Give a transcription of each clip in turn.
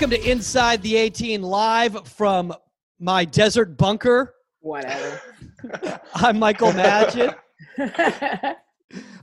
Welcome to Inside the 18 live from my desert bunker. Whatever. I'm Michael Magid.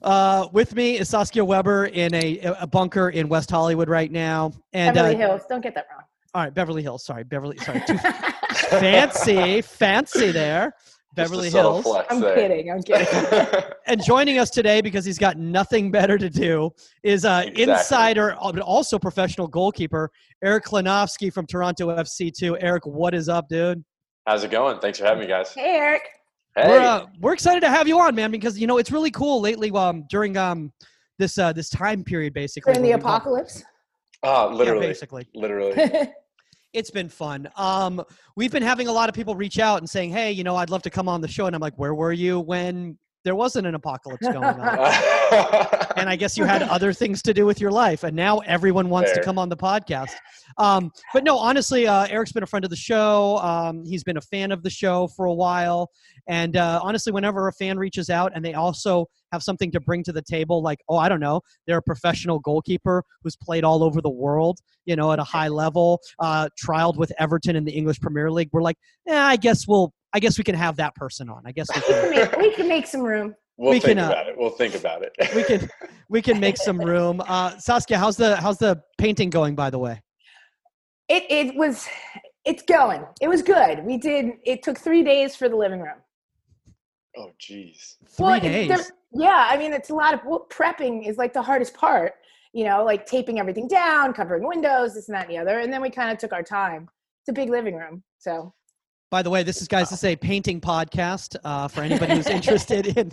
Uh, with me is Saskia Webber in a, a bunker in West Hollywood right now. And Beverly uh, Hills. Don't get that wrong. all right, Beverly Hills. Sorry, Beverly. Sorry, fancy, fancy there. Beverly Just a subtle Hills. I'm there. kidding. I'm kidding. And joining us today because he's got nothing better to do is uh, Exactly. insider, uh, but also professional goalkeeper Eric Klenofsky from Toronto FC2. Eric, what is up, dude? How's it going? Thanks for having me, guys. hey, Eric. Hey. We're uh, we're excited to have you on, man, because you know it's really cool lately. Um, during um this uh this time period, basically In the where we've had- apocalypse. oh, Yeah, literally, basically, literally. it's been fun. Um, we've been having a lot of people reach out and saying, "Hey, you know, I'd love to come on the show," and I'm like, "Where were you when there wasn't an apocalypse going on?" and I guess you had other things to do with your life, and now everyone wants to come on the podcast. Um, but no, honestly, uh, Eric's been a friend of the show. Um, he's been a fan of the show for a while, and uh, honestly, whenever a fan reaches out and they also have something to bring to the table, like oh, I don't know, they're a professional goalkeeper who's played all over the world, you know, at a high level, uh, trialed with Everton in the English Premier League. We're like, yeah, I guess we'll, I guess we can have that person on. I guess we we, can. can make, we can make some room. we'll we think can, uh, about it. We'll think about it. we can we can make some room. Uh, Saskia, how's the how's the painting going? By the way, It it was it's going. It was good. We did it took three days for the living room. oh, jeez. three Well, it- days. there- yeah, I mean it's a lot of well, prepping is like the hardest part. You know, like taping everything down, covering windows, this and that and the other, and then we kind of took our time. It's a big living room, so By the way, this is guys. This is a painting podcast uh, for anybody who's interested in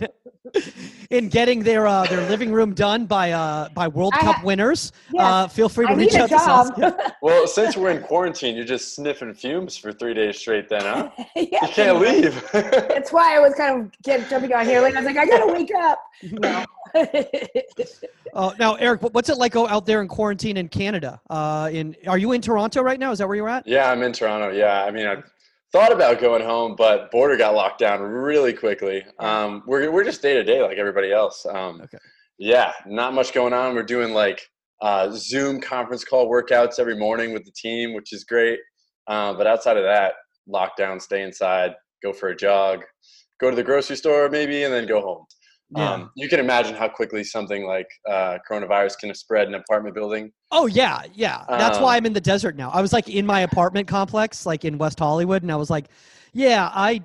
in getting their uh, their living room done by uh, by World I Cup ha- winners. yes, Uh, feel free to I reach out to Saskia. job. Well, since we're in quarantine, you're just sniffing fumes for three days straight. Then, huh? yeah, You can't leave. That's why I was kind of get jumping on here. Like I was like, I gotta wake up. No. Uh, now, Eric, what's it like out there in quarantine in Canada? Uh, in are you in Toronto right now? Is that where you're at? yeah, I'm in Toronto. Yeah, I mean, I thought about going home, but border got locked down really quickly. Um, we're we're just day to day like everybody else. Um, Okay. Yeah, not much going on. We're doing like uh, Zoom conference call workouts every morning with the team, which is great. Uh, but outside of that, lockdown, stay inside, go for a jog, go to the grocery store maybe, and then go home. Yeah. Um, you can imagine how quickly something like uh, coronavirus can spread in an apartment building. Oh yeah, yeah. That's why Um, I'm in the desert now. I was like in my apartment complex, like in West Hollywood, and I was like, yeah, I,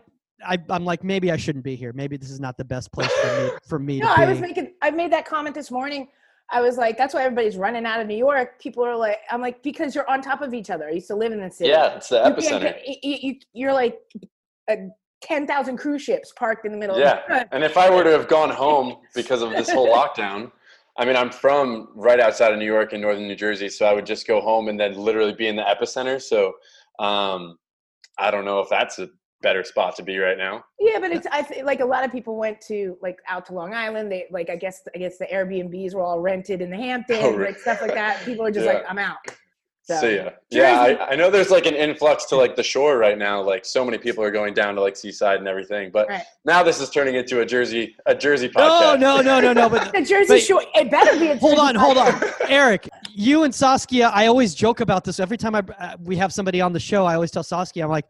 I I'm like maybe I shouldn't be here. Maybe this is not the best place for me for me no, to be. I was making. I made that comment this morning. I was like, that's why everybody's running out of New York. People are like, I'm like, because you're on top of each other. I used to live in the city. Yeah, it's the You epicenter. get- you, you, you're like uh, ten thousand cruise ships parked in the middle. Of. Yeah. Of And if I were to have gone home because of this whole lockdown, I mean, I'm from right outside of New York in northern New Jersey, so I would just go home and then literally be in the epicenter. So um, I don't know if that's a better spot to be right now. Yeah, but it's I th- like a lot of people went to like out to Long Island. They like I guess I guess the Airbnbs were all rented in the Hamptons, Oh, really? like stuff like that. People are just Yeah. like, I'm out. So, See ya. Yeah, I, I know there's like an influx to like the shore right now. Like so many people are going down to like Seaside and everything. But Right. now this is turning into a Jersey a Jersey no, podcast. no, no, no, no. But The Jersey But- Shore. It better be. A hold Jersey on, hold on. Eric. You and Saskia. I always joke about this every time I uh, we have somebody on the show. I always tell Saskia, I'm like.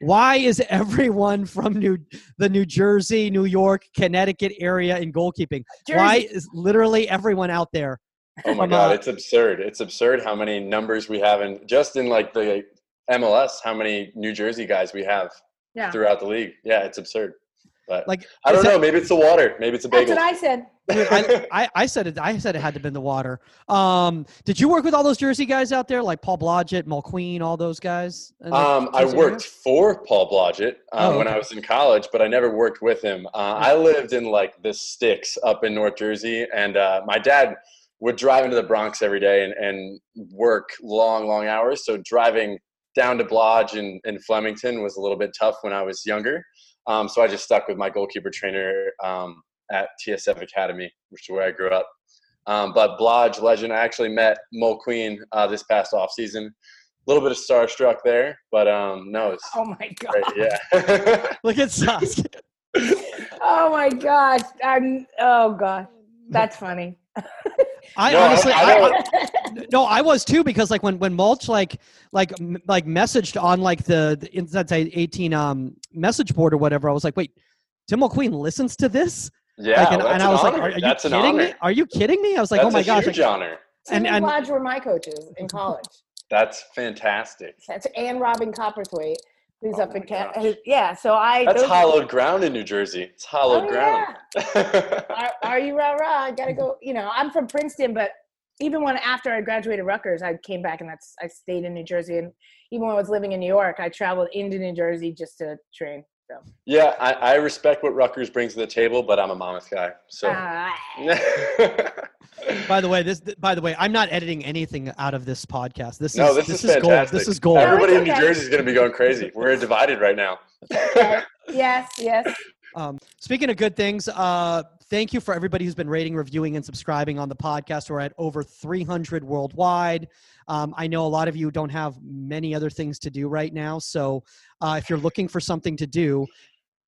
Why is everyone from New the New Jersey, New York, Connecticut area in goalkeeping? Why is literally everyone out there? Oh my god, it's absurd. It's absurd how many numbers we have in just in like the MLS, how many New Jersey guys we have Yeah. throughout the league. Yeah, it's absurd. But Like I don't is know, that- maybe it's the water. Maybe it's a bagel. That's what I said. I, I, I said it. I said it had to have been the water. Um, did you work with all those Jersey guys out there, like Paul Blodgett, Mulqueen, all those guys? Um, I Jersey worked for Paul Blodgett uh, Oh, when okay. I was in college, but I never worked with him. Uh, I lived in like the sticks up in North Jersey, and uh, my dad would drive into the Bronx every day and, and work long, long hours. So driving down to Blodge in, in Flemington was a little bit tough when I was younger. Um, so I just stuck with my goalkeeper trainer um, at TSF Academy, which is where I grew up. Um, but Blodge legend, I actually met Mulqueen uh, this past off season. A little bit of starstruck there, but um, no, it's Oh my god. great. Yeah. Look at Saskia. Oh my gosh. I'm. Oh god. That's funny. I No, honestly, I I, I- no, I was too because like when when mulch like like m- like messaged on like the, the Inside 18 um message board or whatever, I was like, wait, Tim Queen listens to this? Yeah, like, and, that's and an I was like, honor. are, are you that's kidding me? Are you kidding me? I was like, That's oh my a gosh. huge like- honor. Tim And- and, and- Lodge were my coaches in college. That's fantastic. That's and Robin Copperthwaite, who's Oh up in my Canada. Yeah, so I. That's those- hollowed ground in New Jersey. It's hollowed Oh, ground. Are, are you rah rah? I gotta go. You know, I'm from Princeton, but even when after I graduated Rutgers, I came back and that's I stayed in New Jersey. And even when I was living in New York, I traveled into New Jersey just to train. So. yeah, I, I respect what Rutgers brings to the table, but I'm a Monmouth guy. So. Ah. By the way, this by the way, I'm not editing anything out of this podcast. This no, is this, this is, is gold. fantastic. This is gold. Everybody No, in it's New. Jersey is going to be going crazy. We're divided right now. Okay. yes, yes. Um, speaking of good things, uh, thank you for everybody who's been rating, reviewing, and subscribing on the podcast. We're at over 300 worldwide. Um, I know a lot of you don't have many other things to do right now. So uh, if you're looking for something to do,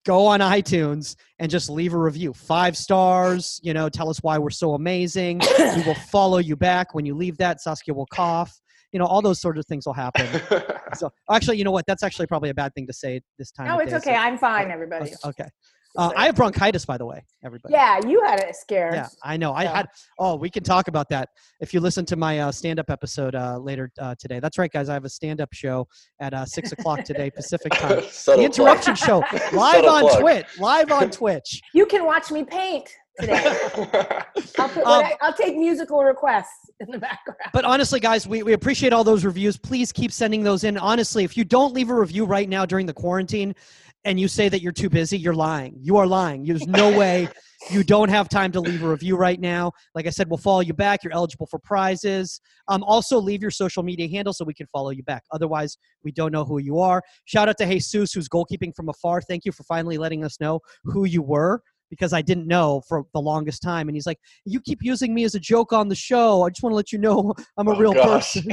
go on iTunes and just leave a review. Five stars, you know, tell us why we're so amazing. we will follow you back when you leave that. Saskia will cough. You know, all those sort of things will happen. So actually, you know what? That's actually probably a bad thing to say this time. No, it's day, so- okay. I'm fine, everybody. Okay. Uh, I have bronchitis, by the way, everybody. Yeah, you had it scared. Yeah, I know. I Yeah. had. Oh, we can talk about that if you listen to my uh, stand-up episode uh, later uh, today. That's right, guys. I have a stand-up show at uh, six o'clock today Pacific time. The interruption show live Subtle on plug. Twitch. Live on Twitch. You can watch me paint today. I'll, put, Um, I'll take musical requests in the background. But honestly, guys, we, we appreciate all those reviews. Please keep sending those in. Honestly, if you don't leave a review right now during the quarantine and you say that you're too busy, you're lying. You are lying. There's no way you don't have time to leave a review right now. Like I said, we'll follow you back. You're eligible for prizes. Um, also, leave your social media handle so we can follow you back. Otherwise, we don't know who you are. Shout out to Jesus, who's goalkeeping from afar. Thank you for finally letting us know who you were because I didn't know for the longest time. And he's like, You keep using me as a joke on the show. I just want to let you know I'm a Oh, real gosh. person.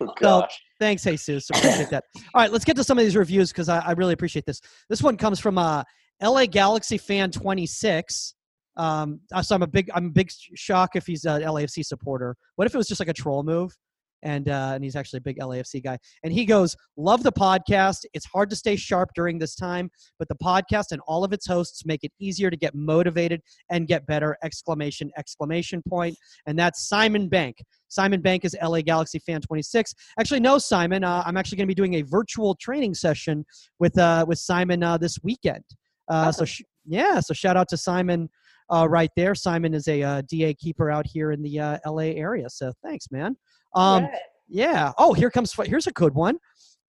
oh, gosh. Thanks, Jesus. Appreciate that. All right, let's get to some of these reviews because I, I really appreciate this. This one comes from uh, LA Galaxy fan 26. Um, uh, so I'm a big, I'm a big shock if he's an LAFC supporter. What if it was just like a troll move? And uh, and he's actually a big LAFC guy. And he goes, "Love the podcast. It's hard to stay sharp during this time, but the podcast and all of its hosts make it easier to get motivated and get better!" Exclamation! Exclamation point! And that's Simon Bank. Simon Bank is LA Galaxy fan 26. Actually, no, Simon. Uh, I'm actually going to be doing a virtual training session with uh, with Simon uh, this weekend. Uh, So sh- yeah, so shout out to Simon uh, right there. Simon is a uh, DA keeper out here in the uh, LA area. So thanks, man. Um, yeah. Oh, here comes. Here's a good one.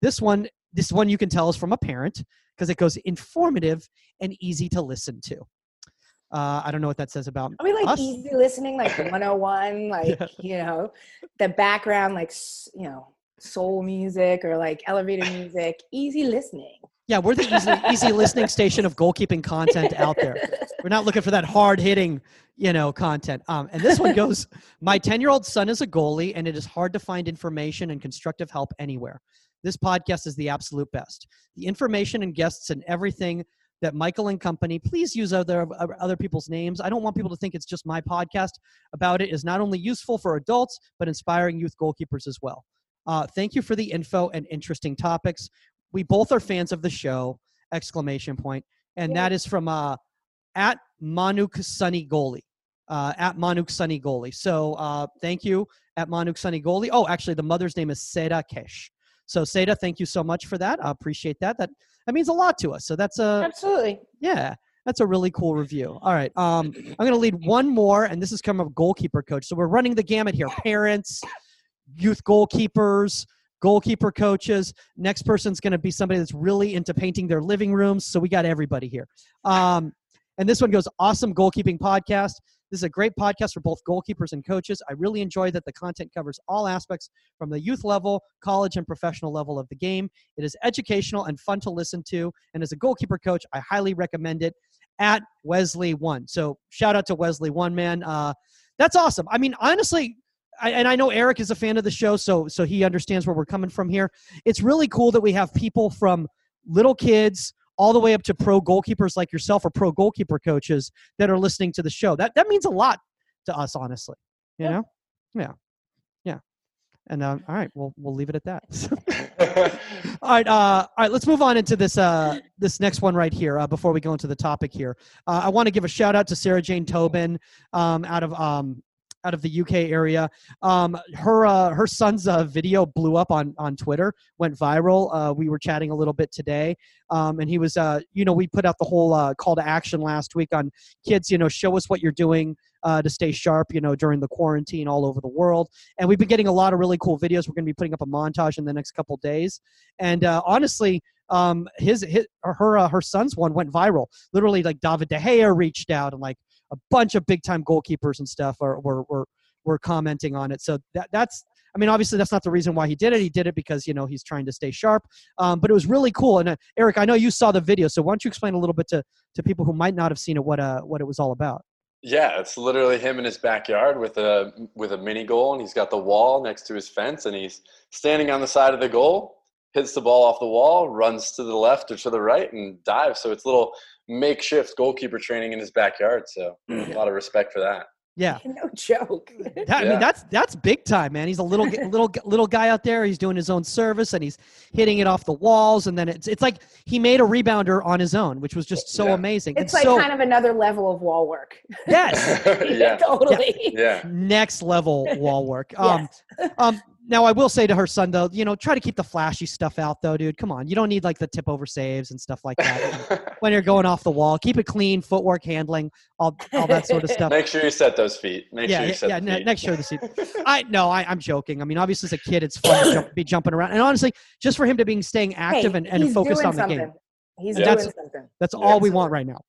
This one. This one you can tell is from a parent because it goes informative and easy to listen to. Uh, I don't know what that says about Are we like us. easy listening, like 101, like, Yeah. you know, the background, like, you know, soul music or like elevator music, easy listening. Yeah, we're the easy, easy listening station of goalkeeping content out there. We're not looking for that hard hitting, you know, content. Um, and this one goes: My ten-year-old son is a goalie, and it is hard to find information and constructive help anywhere. This podcast is the absolute best. The information and guests and everything that Michael and company. Please use other other people's names. I don't want people to think it's just my podcast. About it is not only useful for adults but inspiring youth goalkeepers as well. Uh, thank you for the info and interesting topics we both are fans of the show exclamation point and that is from uh at manuk sunny goalie uh at manuk sunny goalie. So uh thank you at manuk sunny goalie. Oh actually the mother's name is seda kesh. So seda thank you so much for that. I appreciate that. That that means a lot to us. So that's a Absolutely. yeah, that's a really cool review. All right, um, I'm going to lead one more, and this is coming from goalkeeper coach. So we're running the gamut here: parents, youth goalkeepers, goalkeeper coaches. Next person's going to be somebody that's really into painting their living rooms. So we got everybody here. Um, and this one goes awesome goalkeeping podcast. This is a great podcast for both goalkeepers and coaches. I really enjoy that the content covers all aspects from the youth level, college, and professional level of the game. It is educational and fun to listen to. And as a goalkeeper coach, I highly recommend it at Wesley One. So shout out to Wesley One, man. Uh, that's awesome. I mean, honestly, I, and I know Eric is a fan of the show, so so he understands where we're coming from here. It's really cool that we have people from little kids all the way up to pro goalkeepers like yourself or pro goalkeeper coaches that are listening to the show. That that means a lot to us, honestly. You Yeah. know? Yeah. Yeah. And um, all right, we'll we'll leave it at that. all right, uh, all right. Let's move on into this uh, this next one right here. Uh, before we go into the topic here, uh, I want to give a shout out to Sarah Jane Tobin um, out of um, out of the UK area. Um, her uh, her son's uh, video blew up on on Twitter, went viral. Uh, we were chatting a little bit today, um, and he was, uh, you know, we put out the whole uh, call to action last week on kids. You know, show us what you're doing uh, to stay sharp. You know, during the quarantine all over the world, and we've been getting a lot of really cool videos. We're going to be putting up a montage in the next couple days, and honestly. Um, his, his her her son's one went viral. Literally, like David De Gea reached out and like a bunch of big time goalkeepers and stuff are were were were commenting on it. So that that's I mean obviously that's not the reason why he did it. He did it because you know he's trying to stay sharp. Um, but it was really cool. And uh, Eric, I know you saw the video, so why don't you explain a little bit to to people who might not have seen it what uh what it was all about? Yeah, it's literally him in his backyard with a with a mini goal, and he's got the wall next to his fence, and he's standing on the side of the goal, hits the ball off the wall, runs to the left or to the right, and dives. So it's little makeshift goalkeeper training in his backyard. So a lot of respect for that. Yeah. no joke. That, I Yeah. mean, that's that's big time, man. He's a little little little guy out there. He's doing his own service and he's hitting it off the walls. And then it's it's like he made a rebounder on his own, which was just so Yeah. amazing. It's and like so kind of another level of wall work. yes, yeah, totally. yeah. next level wall work. Um, um, now I will say to her son though, you know, try to keep the flashy stuff out though, dude. Come on, you don't need like the tip over saves and stuff like that when you're going off the wall. Keep it clean, footwork, handling, all all that sort of stuff. Make sure you set those feet. Make yeah, sure you yeah, set yeah. the feet. next show the seat. I no, I, I'm joking. I mean, obviously as a kid, it's fun to jump, be jumping around, and honestly, just for him to be staying active Hey, and, and focused doing on the something. game. He's Yeah. doing That's- something. That's Yeah, all we absolutely. want right now.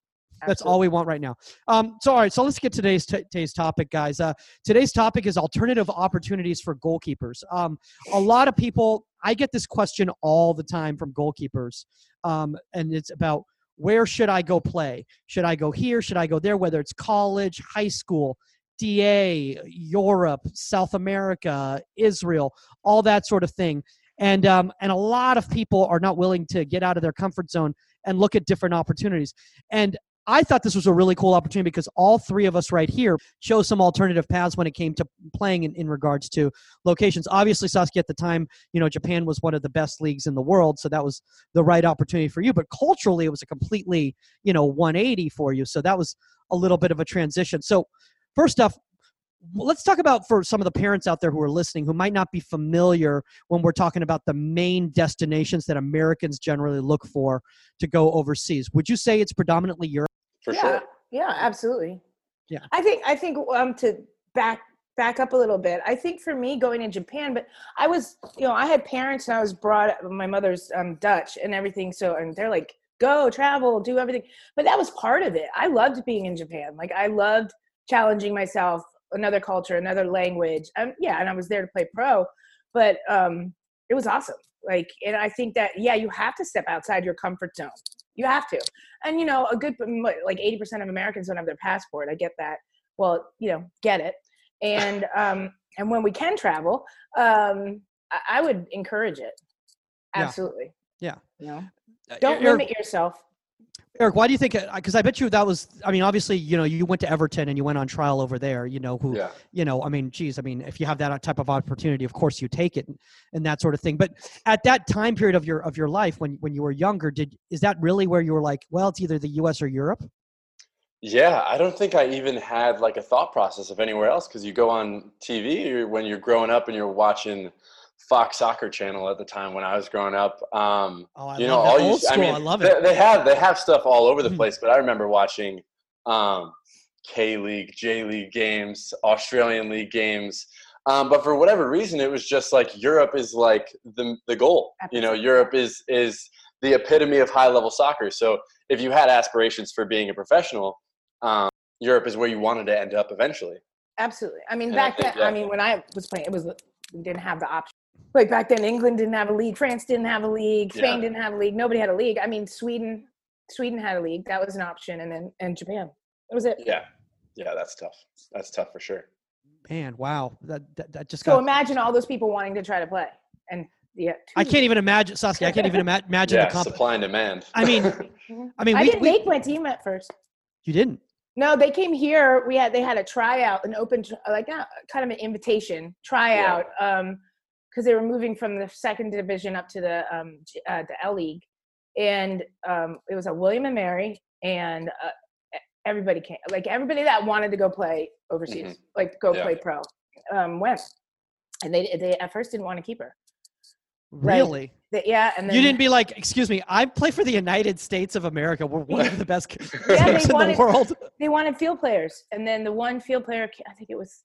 That's all we want right now. Um, so, all right. So let's get to today's t- today's topic, guys. Uh, today's topic is alternative opportunities for goalkeepers. Um, a lot of people, I get this question all the time from goalkeepers, um, and it's about where should I go play? Should I go here? Should I go there? Whether it's college, high school, DA, Europe, South America, Israel, all that sort of thing. And um, and a lot of people are not willing to get out of their comfort zone and look at different opportunities. And I thought this was a really cool opportunity because all three of us right here chose some alternative paths when it came to playing in, in regards to locations. Obviously, Saskia, at the time, you know, Japan was one of the best leagues in the world, so that was the right opportunity for you. But culturally, it was a completely, you know, 180 for you. So that was a little bit of a transition. So, first off, let's talk about for some of the parents out there who are listening who might not be familiar when we're talking about the main destinations that Americans generally look for to go overseas. Would you say it's predominantly Europe? For yeah, sure. yeah, absolutely. Yeah. I think I think um to back back up a little bit. I think for me going to Japan, but I was you know I had parents and I was brought up. My mother's um Dutch and everything, so and they're like go travel, do everything. But that was part of it. I loved being in Japan. Like I loved challenging myself, another culture, another language. Um, yeah, and I was there to play pro, but um, it was awesome. Like, and I think that yeah, you have to step outside your comfort zone. You have to, and you know, a good like eighty percent of Americans don't have their passport. I get that. Well, you know, get it. And um, and when we can travel, um, I, I would encourage it. Absolutely. Yeah. You know, Uh, don't Eric, limit yourself. Eric, why do you think? Uh, because I bet you that was. I mean, obviously, you know, you went to Everton and you went on trial over there. You know, who Yeah. you know, I mean, geez, I mean, if you have that type of opportunity, of course you take it and, and that sort of thing. But at that time period of your of your life, when when you were younger, did is that really where you were like, well, it's either the U.S. or Europe? Yeah, I don't think I even had like a thought process of anywhere else because you go on TV when you're growing up and you're watching Fox Soccer Channel at the time when I was growing up. Um, Oh, I you know, love all that. you, old I mean, I love it. they have they have stuff all over the Mhm. place, but I remember watching um, K League, J League games, Australian League games. Um, but for whatever reason, it was just like Europe is like the the goal. You know, Europe is is the epitome of high level soccer. So if you had aspirations for being a professional, um, Europe is where you wanted to end up eventually. Absolutely. I mean, And I back think, then, I mean, when I was playing, it was we didn't have the option. Like back then, England didn't have a league, France didn't have a league, Spain Yeah. didn't have a league, nobody had a league. I mean, Sweden, Sweden had a league, that was an option, and then and Japan, that was it. Yeah, yeah, that's tough. That's tough for sure. Man, wow, that that, that just So got. imagine all those people wanting to try to play, and yeah, I can't even imagine, Saskia. I can't even ima- imagine yeah, the comp. supply and demand. I mean, Mhm. I mean, I we, didn't we- make my team at first. you didn't. No, they came here. We had they had a tryout, an open like uh, kind of an invitation tryout, um, because they were moving from the second division up to the um uh, the L League, and um it was a William and Mary, and uh, everybody came, like everybody that wanted to go play overseas, like go Yeah. play pro, um, went, and they they at first didn't want to keep her. Right. Really? They, yeah, and then You didn't be like, excuse me, I play for the United States of America. We're one of the best Yeah, teams in wanted- the world. they wanted field players, and then the one field player, I think it was,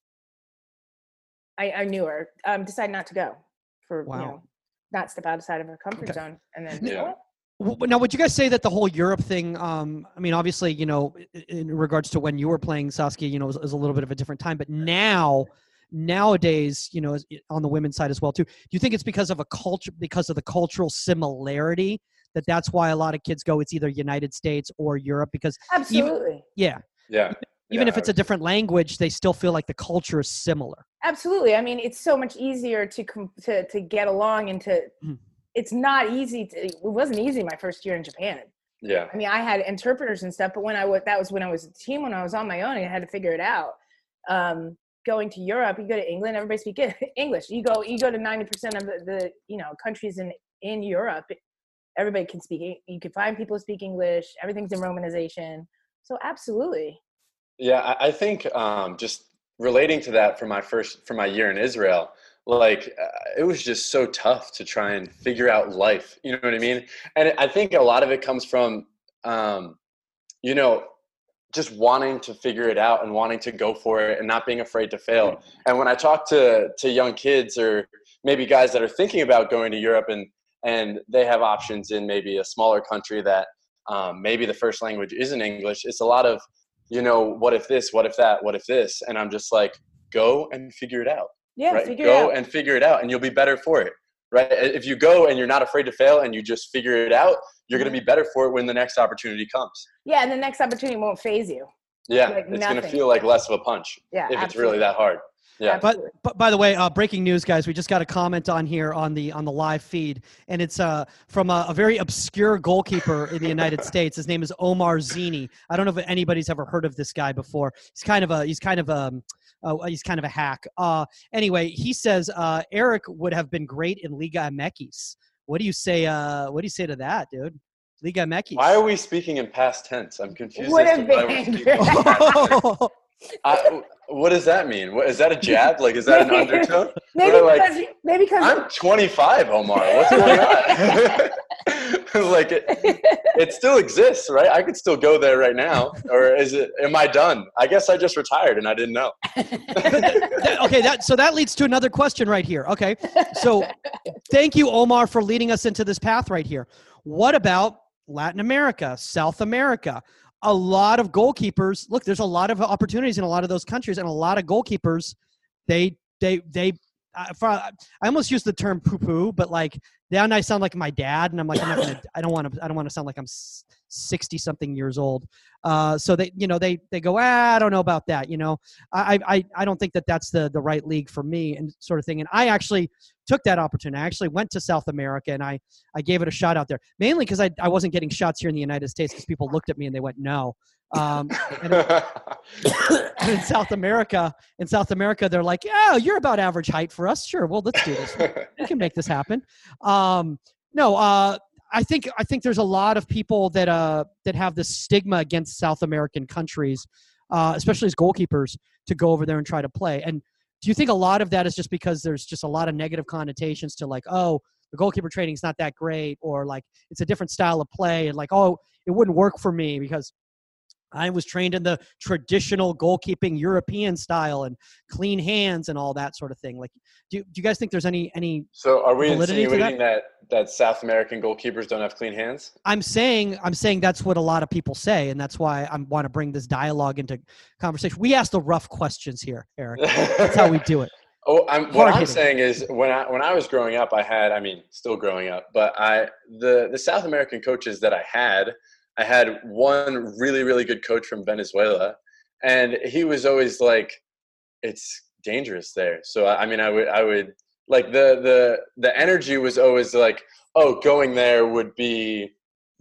I, I knew her, um, decided not to go for Wow. you know, not step outside of her comfort Okay. zone, and then Yeah. W- Now, would you guys say that the whole Europe thing? Um, I mean, obviously, you know, in regards to when you were playing Saskia, you know, is, is a little bit of a different time. But now, nowadays, you know, on the women's side as well too. Do you think it's because of a culture, because of the cultural similarity, that that's why a lot of kids go? It's either United States or Europe because, absolutely, yeah, Yeah. Even Yeah, if it's a different language, they still feel like the culture is similar. absolutely. I mean, it's so much easier to com- to to get along and to. Mhm. It's not easy. To, it wasn't easy my first year in Japan. Yeah. I mean, I had interpreters and stuff, but when I was that was when I was a team. When I was on my own, I had to figure it out. Um, going to Europe, you go to England, everybody speak English. You go, you go to ninety percent of the, the you know countries in in Europe, everybody can speak. You can find people who speak English. Everything's in Romanization. So absolutely, Yeah, I, think um, just relating to that for my first for my year in Israel, like uh, it was just so tough to try and figure out life. You know what I mean? And I think a lot of it comes from, um, you know, just wanting to figure it out and wanting to go for it and not being afraid to fail. And when I talk to to young kids or maybe guys that are thinking about going to Europe and and they have options in maybe a smaller country that um, maybe the first language isn't English, it's a lot of you know, what if this, what if that, what if this? And I'm just like, go and figure it out. yeah. right? Figure Go it out. and figure it out and you'll be better for it. Right. If you go and you're not afraid to fail and you just figure it out, you're Mm-hmm. going to be better for it when the next opportunity comes. yeah, and the next opportunity won't phase you. Yeah. Like it's going to feel like less of a punch Yeah, if it's really that hard. Yeah. But, but by the way, uh, breaking news, guys! We just got a comment on here on the on the live feed, and it's uh, from a, a very obscure goalkeeper in the United States. His name is Omar Zeenni. I don't know if anybody's ever heard of this guy before. He's kind of a he's kind of a uh, he's kind of a hack. Uh, anyway, he says uh, Eric would have been great in Liga MX. What do you say? Uh, what do you say to that, dude? Liga MX. Why are we speaking in past tense? I'm confused. Would have to why we're been speaking great. in past tense. I, what does that mean? What, is that a jab? Like, is that an undertone? maybe We're like, because maybe because I'm 25, Omar. What's going on? like, it, it still exists, right? I could still go there right now. Or is it? Am I done? I guess I just retired and I didn't know. Okay, that so that leads to another question right here. Okay, so thank you, Omar, for leading us into this path right here. What about Latin America, South America? A lot of goalkeepers. Look, there's a lot of opportunities in a lot of those countries, and a lot of goalkeepers. They they they. I, for, I almost use the term poo poo, but like then I sound like my dad, and I'm like I'm not gonna. I don't want to. I don't want to sound like I'm sixty something years old. Uh, so they, you know, they they go, ah, I don't know about that. You know, I I I don't think that that's the the right league for me and sort of thing. And I actually took that opportunity. I actually went to South America and I I gave it a shot out there, mainly because I I wasn't getting shots here in the United States because people looked at me and they went no. Um, and and in South America, in South America, they're like, yeah, you're about average height for us. Sure, well, let's do this. we can make this happen. Um, no, uh, I think I think there's a lot of people that uh that have this stigma against South American countries, uh, especially as goalkeepers, to go over there and try to play. And do you think a lot of that is just because there's just a lot of negative connotations to like, oh, the goalkeeper training is not that great, or like it's a different style of play, and like, oh, it wouldn't work for me because I was trained in the traditional goalkeeping European style and clean hands and all that sort of thing. Like, do, do you guys think there's any any? so, are we to that? insinuating that? that South American goalkeepers don't have clean hands? I'm saying I'm saying that's what a lot of people say, and that's why I want to bring this dialogue into conversation. We ask the rough questions here, Eric. That's how we do it. Oh, I'm, what I'm Hard-hitting. saying is when I when I was growing up, I had I mean still growing up, but I the the South American coaches that I had, I had one really really good coach from Venezuela, and he was always like, "It's dangerous there." So I mean I would I would like the the the energy was always like, "Oh, going there would be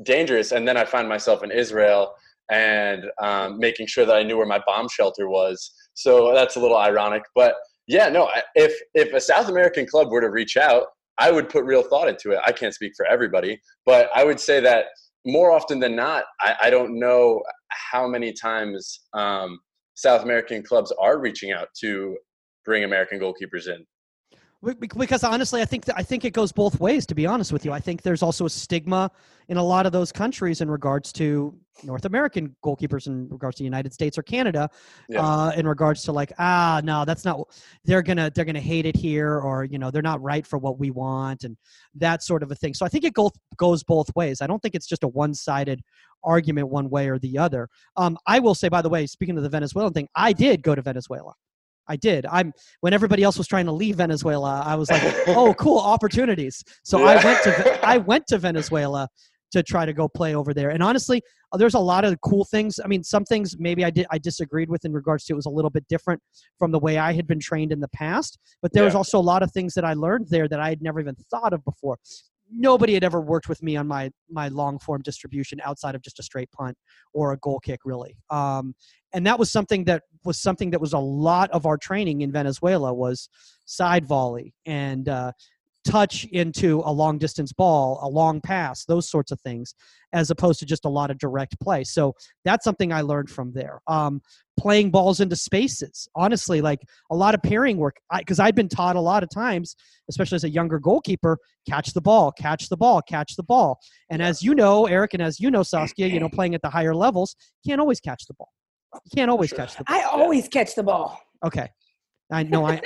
dangerous," and then I find myself in Israel. and um, making sure that I knew where my bomb shelter was. So that's a little ironic, but yeah, no. If if a South American club were to reach out, I would put real thought into it. I can't speak for everybody, but I would say that more often than not, I, I don't know how many times um, South American clubs are reaching out to bring American goalkeepers in because honestly, I think that, I think it goes both ways. To be honest with you, I think there's also a stigma in a lot of those countries in regards to North American goalkeepers, in regards to the United States or Canada, yeah. uh, in regards to like ah no, that's not they're gonna they're gonna hate it here, or you know they're not right for what we want, and that sort of a thing. So I think it goes goes both ways. I don't think it's just a one sided argument one way or the other. Um, I will say, by the way, speaking of the Venezuelan thing, I did go to Venezuela. I did. I'm when everybody else was trying to leave Venezuela, I was like, "Oh, cool opportunities." So yeah. I went to I went to Venezuela to try to go play over there. And honestly, there's a lot of cool things. I mean, some things maybe I did I disagreed with in regards to it was a little bit different from the way I had been trained in the past. But there yeah. was also a lot of things that I learned there that I had never even thought of before nobody had ever worked with me on my my long form distribution outside of just a straight punt or a goal kick really um, and that was something that was something that was a lot of our training in venezuela was side volley and uh, touch into a long distance ball, a long pass, those sorts of things, as opposed to just a lot of direct play. So that's something I learned from there. Um, playing balls into spaces, honestly, like a lot of pairing work, because I'd been taught a lot of times, especially as a younger goalkeeper, catch the ball, catch the ball, catch the ball. And as you know, Eric, and as you know, Saskia, you know, playing at the higher levels, can't always catch the ball. You can't always sure. catch the ball. I always catch the ball. Okay. I know. I,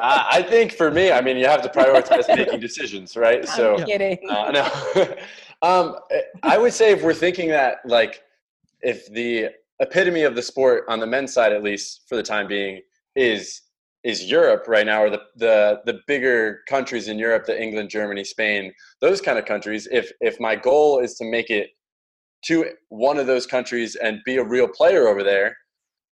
I, I think for me, I mean, you have to prioritize making decisions, right? I'm so, kidding. Uh, no. um, I would say if we're thinking that, like, if the epitome of the sport on the men's side, at least for the time being, is is Europe right now, or the the the bigger countries in Europe, the England, Germany, Spain, those kind of countries. If if my goal is to make it to one of those countries and be a real player over there,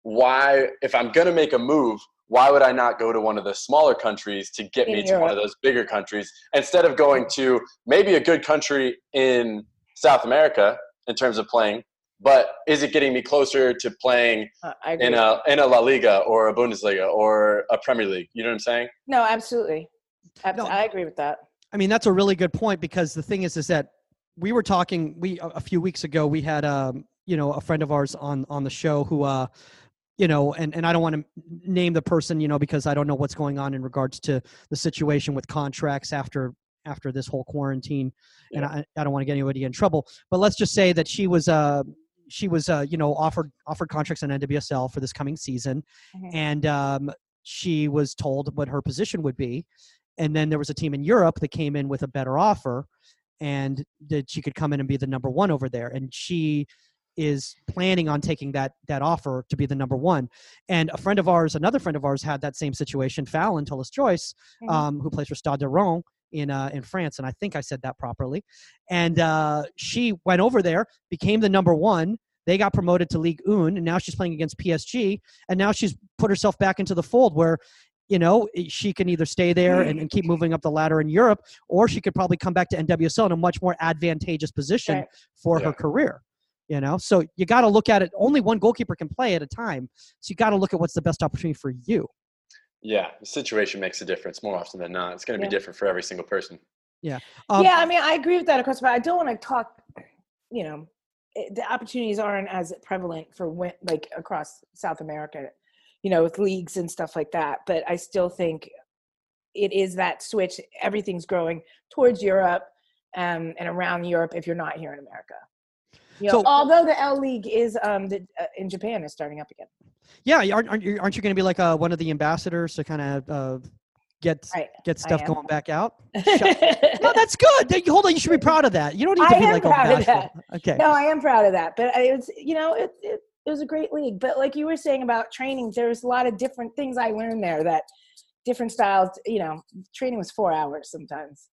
why? If I'm gonna make a move, why would I not go to one of the smaller countries to get in me Europe. to one of those bigger countries instead of going to maybe a good country in South America in terms of playing, but is it getting me closer to playing uh, in a in a La Liga or a Bundesliga or a Premier League? You know what I'm saying? No, absolutely. no, I agree with that. I mean, that's a really good point because the thing is, is that we were talking we a few weeks ago. We had um, you know a friend of ours on on the show who uh you know, and, and I don't want to name the person, you know, because I don't know what's going on in regards to the situation with contracts after after this whole quarantine, yeah. and I, I don't want to get anybody in trouble. But let's just say that she was uh she was uh you know offered offered contracts on NWSL for this coming season, mm-hmm. and um she was told what her position would be, and then there was a team in Europe that came in with a better offer, and that she could come in and be the number one over there, and she is planning on taking that that offer to be the number one. And a friend of ours, another friend of ours, had that same situation. Fallon Tullis Joyce, mm-hmm. um, who plays for Stade de Reims in uh, in France, and I think I said that properly. And uh, she went over there, became the number one. They got promoted to League One, and now she's playing against PSG. And now she's put herself back into the fold where you know, she can either stay there and, and, keep moving up the ladder in Europe, or she could probably come back to NWSL in a much more advantageous position right. for yeah. her career you know so you got to look at it only one goalkeeper can play at a time so you got to look at what's the best opportunity for you yeah the situation makes a difference more often than not it's going to yeah. be different for every single person yeah um, yeah i mean i agree with that of course but i don't want to talk you know it, the opportunities aren't as prevalent for when, like across south america you know with leagues and stuff like that but i still think it is that switch everything's growing towards europe um, and around europe if you're not here in america you know, so, although the L League is um the, uh, in Japan is starting up again. Yeah, aren't aren't you, aren't you going to be like uh, one of the ambassadors to kind of uh, get right. get stuff going back out? no, that's good. Hold on, you should be proud of that. You don't need to I be like proud of that. Okay. No, I am proud of that. But it's you know it, it it was a great league. But like you were saying about training, there was a lot of different things I learned there that different styles. You know, training was four hours sometimes.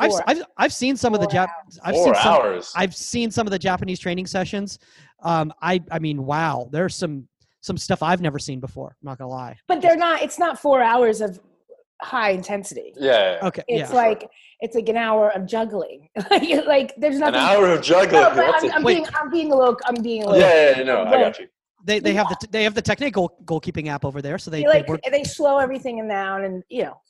I've, I've, I've seen some of the Jap- I've Four seen some, hours. I've seen some of the Japanese training sessions. Um, I I mean, wow, there's some some stuff I've never seen before. I'm not gonna lie. But they're not. It's not four hours of high intensity. Yeah. Okay. It's yeah. like it's like an hour of juggling. like, like there's An nothing. hour of juggling. No, but I'm. I'm being I'm being a little I'm being a little. yeah, yeah, yeah, no, I got you. they they have the they have the technique goal, goalkeeping app over there, so they, They, they like work. they slow everything down and you know.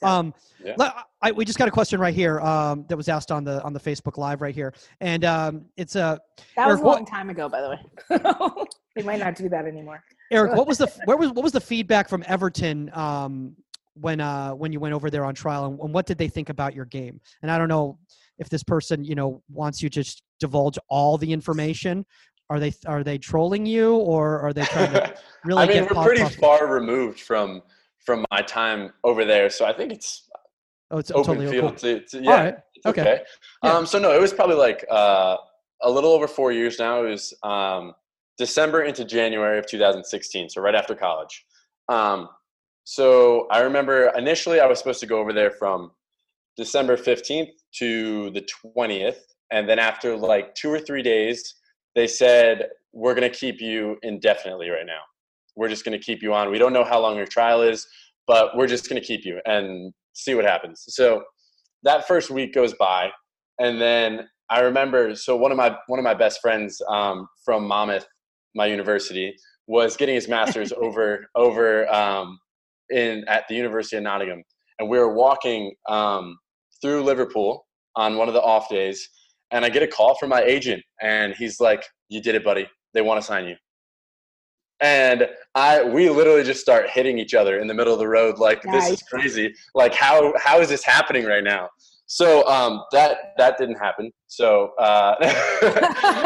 so- Um, Yeah. I, we just got a question right here um, that was asked on the on the Facebook Live right here, and um, it's a That was Eric, a what- long time ago, by the way. they might not do that anymore. Eric. What was the where was what was the feedback from Everton um, when uh, when you went over there on trial, and, and what did they think about your game? And I don't know if this person you know wants you to just divulge all the information. Are they are they trolling you or are they trying to really I mean, we're pretty pop- far removed from from my time over there, so I think it's Oh, it's open totally field cool. to, to yeah, All right. it's Okay. okay. Yeah. Um, so no, it was probably like uh, a little over four years now. It was um, December into January of 2016, so right after college. Um, so I remember initially I was supposed to go over there from December 15th to the 20th, and then after like two or three days, they said we're going to keep you indefinitely right now. We're just going to keep you on. We don't know how long your trial is, but we're just going to keep you and see what happens. So that first week goes by, and then I remember. So one of my one of my best friends um, from Monmouth, my university, was getting his master's over over um, in at the University of Nottingham, and we were walking um, through Liverpool on one of the off days, and I get a call from my agent, and he's like, "You did it, buddy. They want to sign you." And I, we literally just start hitting each other in the middle of the road, like this is crazy. Like how how is this happening right now? So um, that that didn't happen. So uh,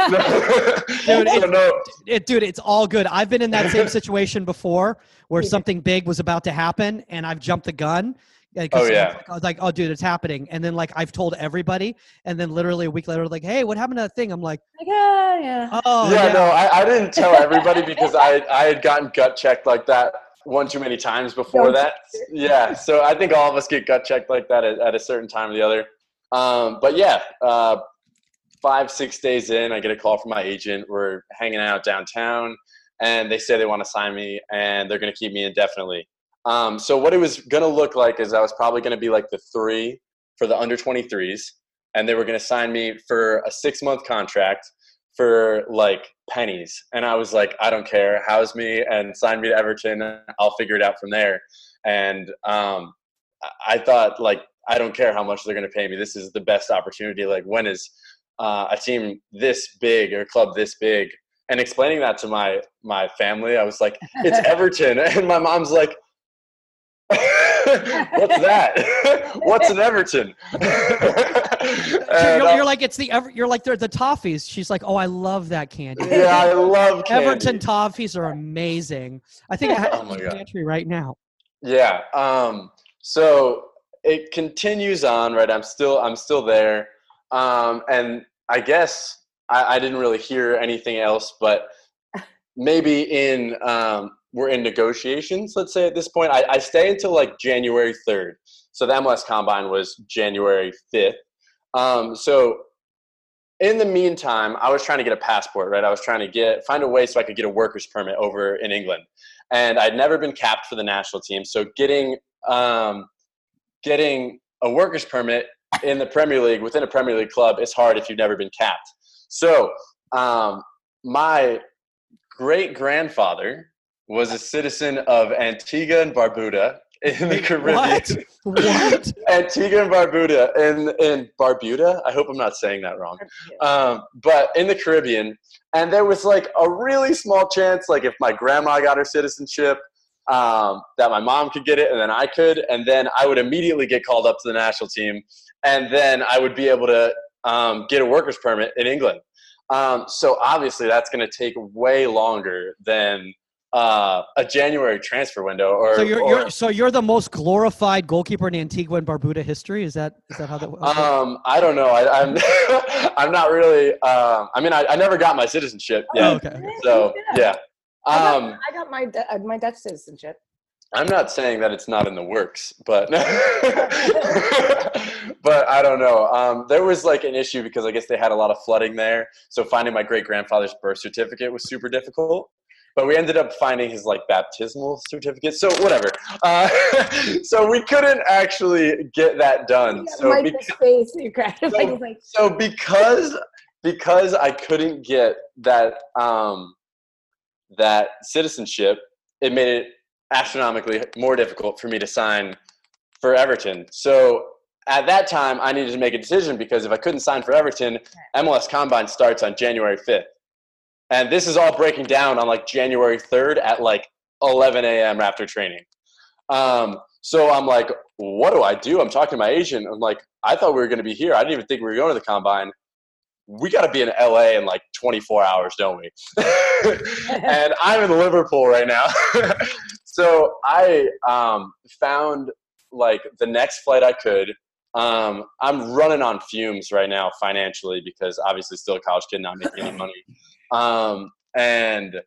Dude, so it- no, it, dude, it's all good. I've been in that same situation before where something big was about to happen and I've jumped the gun. Oh, yeah. I was like, oh, dude, it's happening. And then, like, I've told everybody. And then, literally, a week later, like, hey, what happened to that thing? I'm like, Like, ah, yeah. oh, yeah, yeah. no, I, I didn't tell everybody because I I had gotten gut checked like that one too many times before that. Yeah, so I think all of us get gut checked like that at, at a certain time or the other. Um, but yeah, uh, five six days in, I get a call from my agent. We're hanging out downtown, and they say they want to sign me and they're going to keep me indefinitely. Um, so what it was going to look like is I was probably going to be like the three for the under 23s, and they were going to sign me for a six month contract for like pennies. And I was like, I don't care. House me and sign me to Everton. I'll figure it out from there. And um, I- thought, like, I don't care how much they're going to pay me. This is the best opportunity. Like, when is uh, a team this big or a club this big? And explaining that to my my family, I was like, "It's Everton," and my mom's like, "What's that? What's an Everton?" You're, And, you're, uh, you're like, it's the, Ever- you're like, they're the toffees. She's like, oh, I love that candy. yeah, I love candy. Everton toffees are amazing. I think I have Oh in the pantry right now. Yeah. Um, so it continues on, right? I'm still I'm still there. Um, and I guess I, I didn't really hear anything else, but maybe in um, we're in negotiations, let's say at this point. I, I stay until like January 3rd. So the MLS combine was January 5th. Um, so in the meantime, I was trying to get a passport, right? I was trying to get find a way so I could get a worker's permit over in England and I'd never been capped for the national team. So getting um, getting a workers permit in the Premier League within a Premier League club is hard if you've never been capped. So um, my great grandfather was a citizen of Antigua and Barbuda in the Caribbean. What? What? Antigua and Barbuda in in Barbuda. I hope I'm not saying that wrong. Um, but in the Caribbean, and there was like a really small chance, like if my grandma got her citizenship, um, that my mom could get it, and then I could, and then I would immediately get called up to the national team, and then I would be able to um, get a worker's permit in England. Um, so obviously, that's going to take way longer than uh, a January transfer window. Or So you're, or- you're so you're the most glorified goalkeeper in Antigua and Barbuda history. Is that is that how that? works? Um, I don't know. I, I'm I'm not really. Um, I mean, I, I never got my citizenship yet. Oh, okay. So yeah. I got, Um, I got my Du- uh, my Dutch citizenship. I'm not saying that it's not in the works, but but I don't know. Um, there was like an issue because I guess they had a lot of flooding there, so finding my great grandfather's birth certificate was super difficult. But we ended up finding his like baptismal certificate. So whatever. Uh, so we couldn't actually get that done. So, like because, face. So- like, so because because I couldn't get that um, that citizenship, it made it astronomically more difficult for me to sign for Everton. So at that time, I needed to make a decision because if I couldn't sign for Everton, MLS Combine starts on January 5th. And this is all breaking down on like January 3rd at like 11 a.m. after training. Um, so I'm like, what do I do? I'm talking to my agent. I'm like, I thought we were going to be here. I didn't even think we were going to the combine. We got to be in LA in like 24 hours, don't we? and I'm in Liverpool right now. so I um, found like the next flight I could. Um, I'm running on fumes right now financially because obviously still a college kid, not making any money. Um, and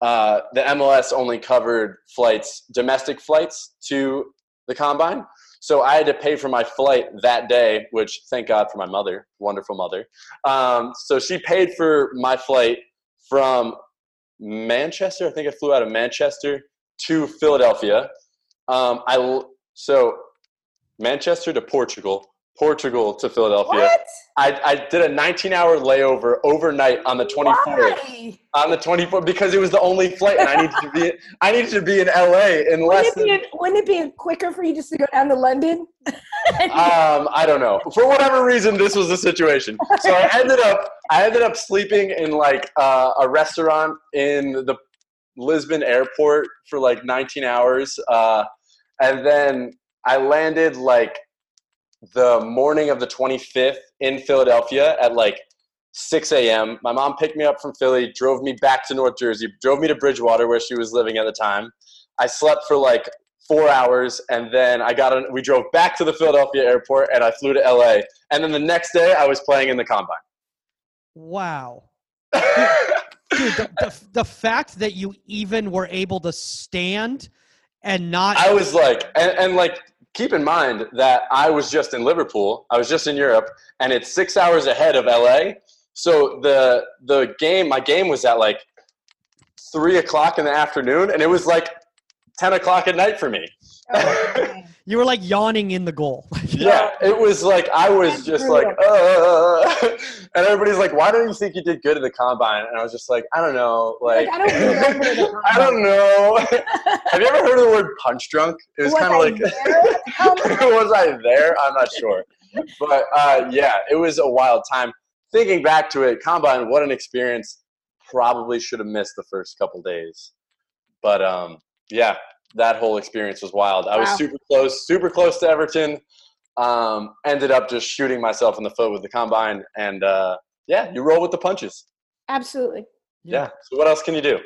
uh, the MLS only covered flights, domestic flights to the combine. So I had to pay for my flight that day, which thank God for my mother, wonderful mother. Um, so she paid for my flight from Manchester. I think I flew out of Manchester to Philadelphia. Um, I so Manchester to Portugal, Portugal to Philadelphia. what? I, I did a 19-hour layover overnight on the 24th Why? on the 24th because it was the only flight and I needed to be I needed to be in LA in less Wouldn't than it, be, wouldn't it be quicker for you just to go down to London? um I don't know for whatever reason this was the situation so I ended up I ended up sleeping in like uh, a restaurant in the Lisbon airport for like 19 hours uh, and then I landed like the morning of the 25th in Philadelphia at like 6 a.m. My mom picked me up from Philly, drove me back to North Jersey, drove me to Bridgewater where she was living at the time. I slept for like four hours, and then I got on. We drove back to the Philadelphia airport, and I flew to LA. And then the next day, I was playing in the combine. Wow. Dude, the, the, the fact that you even were able to stand and not I was like, and, and like, keep in mind that I was just in Liverpool. I was just in Europe, and it's six hours ahead of LA. So the the game, my game was at like three o'clock in the afternoon, and it was like ten o'clock at night for me. Oh, you were like yawning in the goal. yeah, it was like I was That's just like, uh, and everybody's like, "Why don't you think you did good at the combine?" And I was just like, "I don't know, like, Like, I don't I don't know." Have you ever heard of the word punch drunk? It was, Was kind of like. How was I there? I'm not sure, but uh, yeah, it was a wild time. Thinking back to it, combine, what an experience! Probably should have missed the first couple days, but um, yeah, that whole experience was wild. I was Wow. super close, super close to Everton. Um, ended up just shooting myself in the foot with the combine, and uh, yeah, you roll with the punches. Absolutely. Yeah. So what else can you do?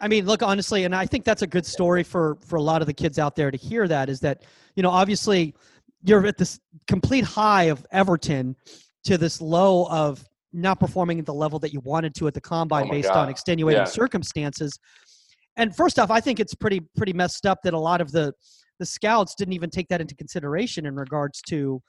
I mean, look, honestly, and I think that's a good story for for a lot of the kids out there to hear. That is that you know, obviously, you're at this complete high of Everton to this low of not performing at the level that you wanted to at the combine Oh based God. on extenuating Yeah. circumstances. And first off, I think it's pretty pretty messed up that a lot of the the scouts didn't even take that into consideration in regards to,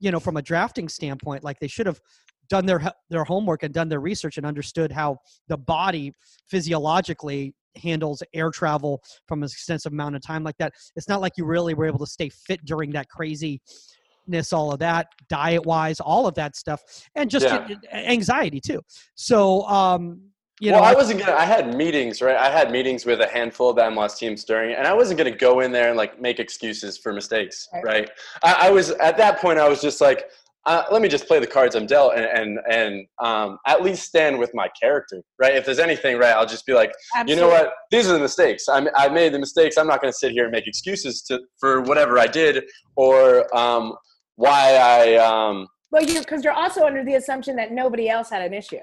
you know, from a drafting standpoint. Like they should have done their their homework and done their research and understood how the body physiologically handles air travel from an extensive amount of time like that. It's not like you really were able to stay fit during that craziness, all of that, diet wise, all of that stuff, and just Yeah. anxiety too. So, um, you well, know, I wasn't gonna. I had meetings, right? I had meetings with a handful of the MLS teams during, and I wasn't gonna go in there and like make excuses for mistakes, Right. right? I, I was at that point. I was just like, uh, let me just play the cards I'm dealt, and and and um, at least stand with my character, right? If there's anything, right, I'll just be like, Absolutely. you know what? These are the mistakes. I'm, I made the mistakes. I'm not going to sit here and make excuses to for whatever I did or um, why I. Um, Well, you because you're also under the assumption that nobody else had an issue.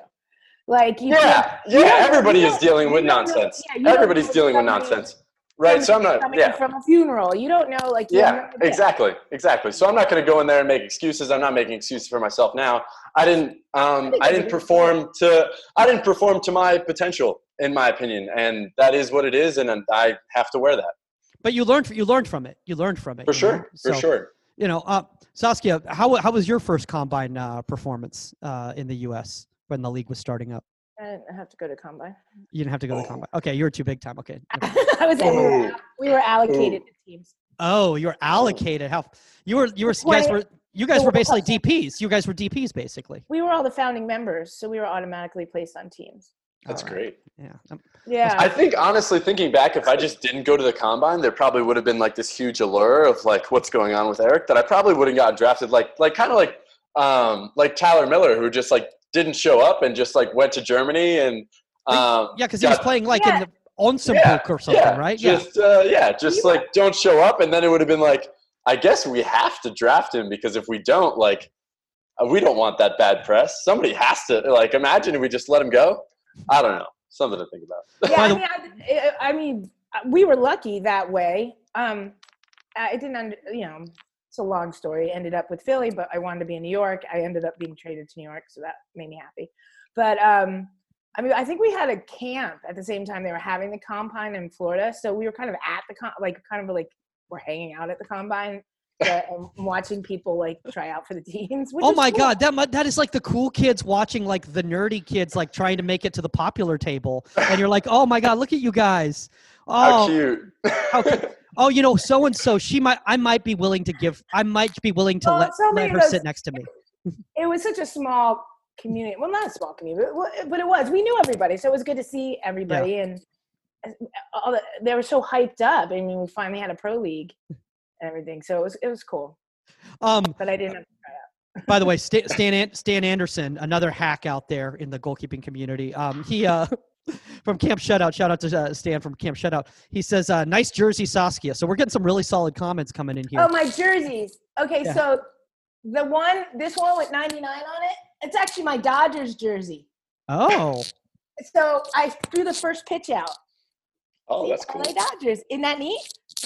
Like you yeah, can't- yeah. Everybody is dealing with you know- nonsense. yeah, Everybody's dealing with nonsense, right? So I'm not. coming Yeah, from a funeral. You don't know, like you yeah, idea. exactly, exactly. So I'm not going to go in there and make excuses. I'm not making excuses for myself now. I didn't. Um, think I didn't perform to. I didn't perform to my potential, in my opinion, and that is what it is, and I have to wear that but you learned you learned from it. You learned from it for you know? sure. For sure. You know, uh, Saskia, how how was your first combine uh, performance uh, in the U.S. when the league was starting up? I didn't have to go to combine. You didn't have to go to Oh. combine. Okay, you were too big time. Okay. I was. We were, we were allocated to teams. Oh, you were allocated. How you were you were you guys were you guys were basically DPs. You guys were DPs basically. We were all the founding members, so we were automatically placed on teams. That's All right. great. Yeah. Um, Yeah. I think honestly, thinking back, if I just didn't go to the combine, there probably would have been like this huge allure of like what's going on with Eric that I probably wouldn't got drafted. Like like kind of like um like Tyler Miller, who just like didn't show up and just like went to Germany and um yeah, because he was playing like Yeah. in the Osnabrück or something, yeah, right? Just uh, yeah, just You- like don't show up, and then it would have been like, I guess we have to draft him because if we don't, like, uh, we don't want that bad press. Somebody has to like imagine if we just let him go. I don't know, something to think about. yeah, I mean, I, I mean, uh, we were lucky that way. Um, it didn't, end, you know, it's a long story. Ended up with Philly, but I wanted to be in New York. I ended up being traded to New York, so that made me happy. But um, I mean, I think we had a camp at the same time they were having the combine in Florida, so we were kind of at the con- like kind of like we're hanging out at the combine. uh, and watching people like try out for the teams. which Oh my cool. god, that that is like the cool kids watching like the nerdy kids like trying to make it to the popular table, and you're like, oh my god, look at you guys. How Oh, cute! how cute. Oh, you know, so and so, she might, I might be willing to give, I might be willing to Oh, let so let her those- sit next to me. it was such a small community. Well, not a small community, but, it but it was. We knew everybody, so it was good to see everybody. And uh, all the, they were so hyped up. I mean, we finally had a pro league and everything, so it was it was cool. Um, But I didn't. Try out. by the way, Stan, Stan, Stan Anderson, another hack out there in the goalkeeping community. Um, he uh, from Camp Shutout. Shout out to uh, Stan from Camp Shutout. He says, uh, "Nice jersey, Saskia." So we're getting some really solid comments coming in here. Oh, my jerseys. Okay, Yeah. so the one, this one with 99 on it, it's actually my Dodgers jersey. oh, So I threw the first pitch out. oh, See, that's cool. LA Dodgers. Isn't that neat?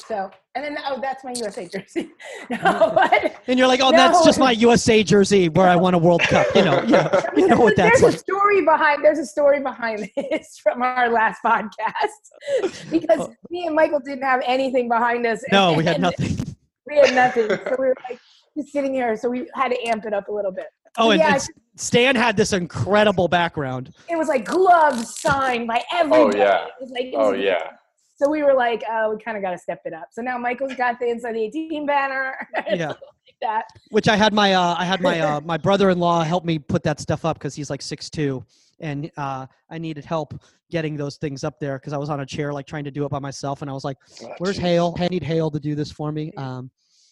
So, and then, oh, that's my USA jersey. no, but and you're like, "Oh, that's just my USA jersey where I won a World Cup." You know, yeah, you know what that's there's like. a story behind there's a story behind this from our last podcast because Oh. me and Michael didn't have anything behind us. No, we had nothing. We had nothing, so we were like just sitting here. So we had to amp it up a little bit. Oh, and, yeah, and Stan had this incredible background. it was like gloves signed by oh, everybody. yeah. It was like, it Oh was- yeah, So we were like, oh, we kind of got to step it up. So now Michael's got the inside the 18 banner. Yeah. like that. which I had my uh, I had my uh, my brother-in-law help me put that stuff up because he's like six two, and uh, I needed help getting those things up there because I was on a chair like trying to do it by myself, and I was like, "Where's geez. Hale? I need Hale to do this for me." Um,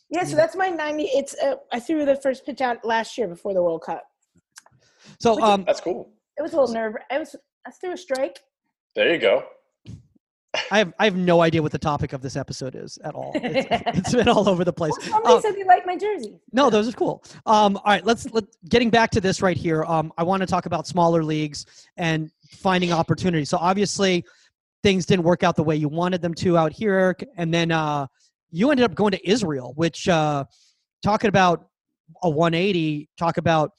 Yeah, so that's my 90. It's uh, I threw the first pitch out last year before the World Cup. so um, That's cool. It was a little nerve. It was I threw a strike. There you go. I have I have no idea what the topic of this episode is at all. It's, it's been all over the place. Well, somebody Um, said they liked my jersey. No, those are cool. Um, all right, let's let getting back to this right here. Um, I want to talk about smaller leagues and finding opportunities. So obviously, things didn't work out the way you wanted them to out here, Eric. And then uh, you ended up going to Israel, which uh, talking about a 180. Talk about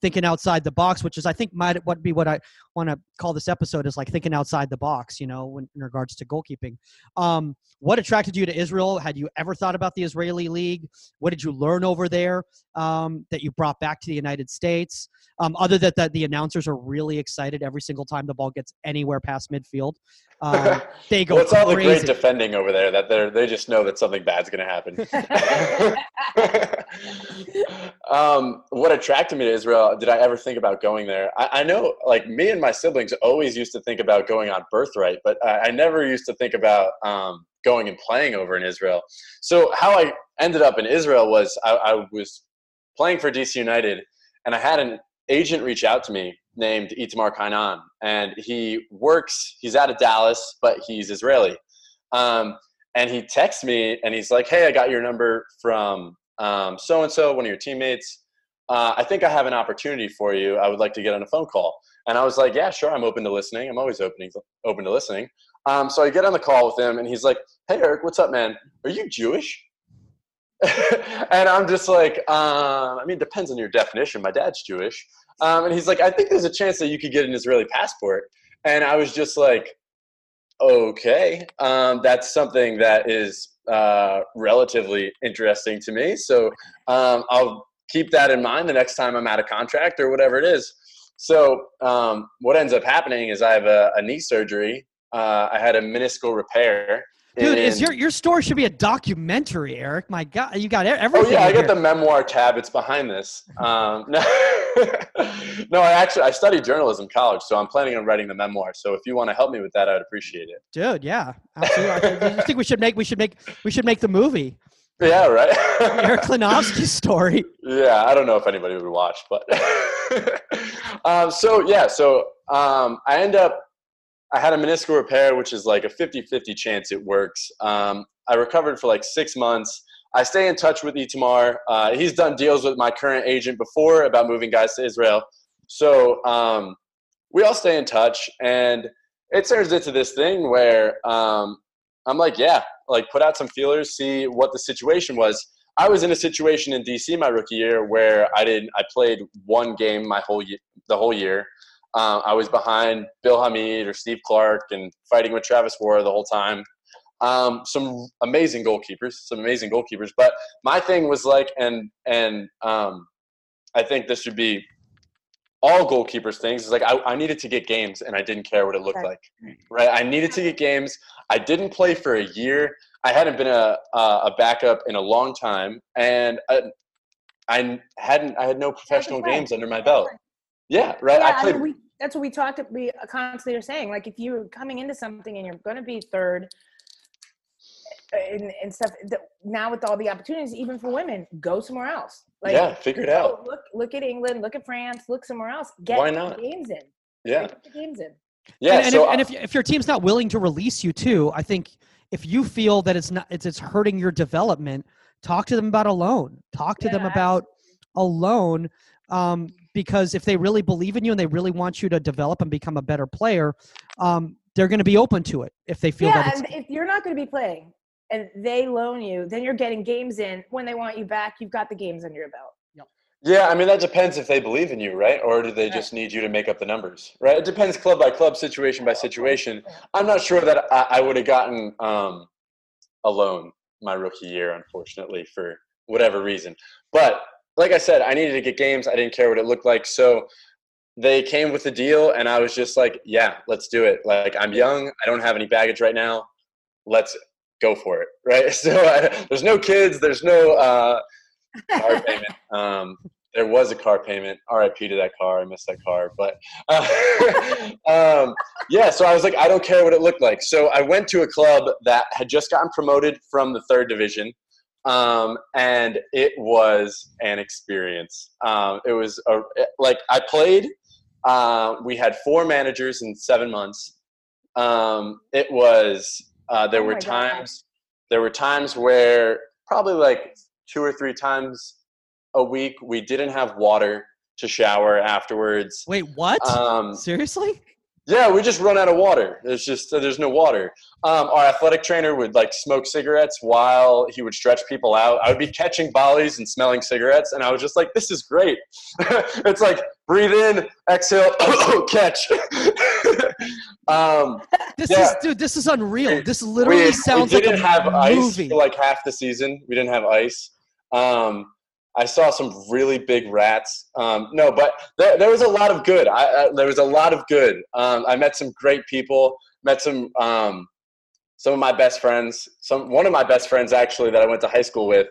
thinking outside the box, which is I think might what be what I want to call this episode is like thinking outside the box. You know, when, in regards to goalkeeping. Um, what attracted you to Israel? Had you ever thought about the Israeli league? What did you learn over there um, that you brought back to the United States? Um, other than that, the announcers are really excited every single time the ball gets anywhere past midfield. Um, they go well, it's all the great defending over there that they they just know that something bad's going to happen. um, what attracted me to Israel? Did I ever think about going there? I, I know, like me my siblings always used to think about going on birthright, but I, I never used to think about um, going and playing over in Israel. So how I ended up in Israel was I, I was playing for DC United, and I had an agent reach out to me named Itamar Kainan, and he works. He's out of Dallas, but he's Israeli. Um, and he texts me, and he's like, "Hey, I got your number from so and so, one of your teammates. Uh, I think I have an opportunity for you. I would like to get on a phone call." And I was like, "Yeah, sure. I'm open to listening. I'm always opening open to listening." Um, so I get on the call with him, and he's like, "Hey, Eric, what's up, man? Are you Jewish?" and I'm just like, um, I mean, it depends on your definition. My dad's Jewish. Um, and he's like, I think there's a chance that you could get an Israeli passport. And I was just like, okay, um, that's something that is uh, relatively interesting to me. So um, I'll keep that in mind the next time I'm out of contract or whatever it is. So um, what ends up happening is I have a, a knee surgery. Uh, I had a meniscal repair. Dude, is your your story should be a documentary, Eric? My God, you got e- Oh yeah, I got the memoir tab. It's behind this. Um, no, no, I actually I studied journalism in college, so I'm planning on writing the memoir. So if you want to help me with that, I'd appreciate it. Dude, yeah, absolutely. I I think we should make we should make we should make the movie Yeah, right. Eric Klenofsky's story. yeah, I don't know if anybody would watch, but um, so yeah, so um, I end up I had a meniscal repair, which is like a 50-50 chance it works. Um, I recovered for like six months. I stay in touch with Itamar. Uh, he's done deals with my current agent before about moving guys to Israel. So um, we all stay in touch, and it turns into this thing where um, I'm like, yeah, like put out some feelers, see what the situation was. I was in a situation in DC my rookie year where I did I played one game my whole year, the whole year. Uh, I was behind Bill Hamid or Steve Clark and fighting with Travis Worra the whole time. Um, some amazing goalkeepers, some amazing goalkeepers. But my thing was like, and and um, I think this should be all goalkeepers' things. Is like I, I needed to get games, and I didn't care what it looked like. Right? I needed to get games. I didn't play for a year. I hadn't been a a a backup in a long time, and I, I hadn't. I had no professional games under my belt. Yeah, right. Yeah, I I played. mean, we, that's what we talked. About we constantly are saying, like, if you're coming into something and you're going to be third, eh, and, and stuff. Now with all the opportunities, even for women, go somewhere else. Like, yeah, figure it go, out. Look, look at England. Look at France. Look somewhere else. Get Why the not? games in. Yeah, Get the games in. yeah. and, and, so if, and if if your team's not willing to release you too, I think if you feel that it's not it's it's hurting your development, talk to them about a loan. Talk to them Yeah, about a loan. Um, because if they really believe in you and they really want you to develop and become a better player, um, they're going to be open to it if they feel Yeah, that it's and if you're not going to be playing and they loan you, then you're getting games in. When they want you back, you've got the games under your belt. Yeah, I mean that depends if they believe in you, right? Or do they Right. just need you to make up the numbers, right? It depends club by club, situation by situation. I'm not sure that I, I would have gotten um, a loan my rookie year, unfortunately, for whatever reason. But like I said, I needed to get games. I didn't care what it looked like, so they came with the deal, and I was just like, "Yeah, let's do it." Like I'm young, I don't have any baggage right now. Let's go for it, right? So I, there's no kids, there's no. Uh, car payment. Um, there was a car payment. RIP to that car. I missed that car. But uh, um, yeah, so I was like, I don't care what it looked like. So I went to a club that had just gotten promoted from the third division. Um, and it was an experience. Um, it was a, like I played. Uh, we had four managers in seven months. Um, it was uh, there Oh were my God. times there were times where probably like two or three times a week we didn't have water to shower afterwards. wait what? Um, Seriously? yeah, we just run out of water. There's just there's no water. Um, our athletic trainer would like smoke cigarettes while he would stretch people out. I would be catching volleys and smelling cigarettes, and I was just like, "This is great." it's like breathe in, exhale, catch. um, This yeah. is dude. This is unreal. This literally we, sounds we like didn't a have ice movie. for like half the season. We didn't have ice. Um, I saw some really big rats. Um, no, but there, there was a lot of good. I, I, there was a lot of good. Um, I met some great people. Met some um, some of my best friends. Some one of my best friends actually that I went to high school with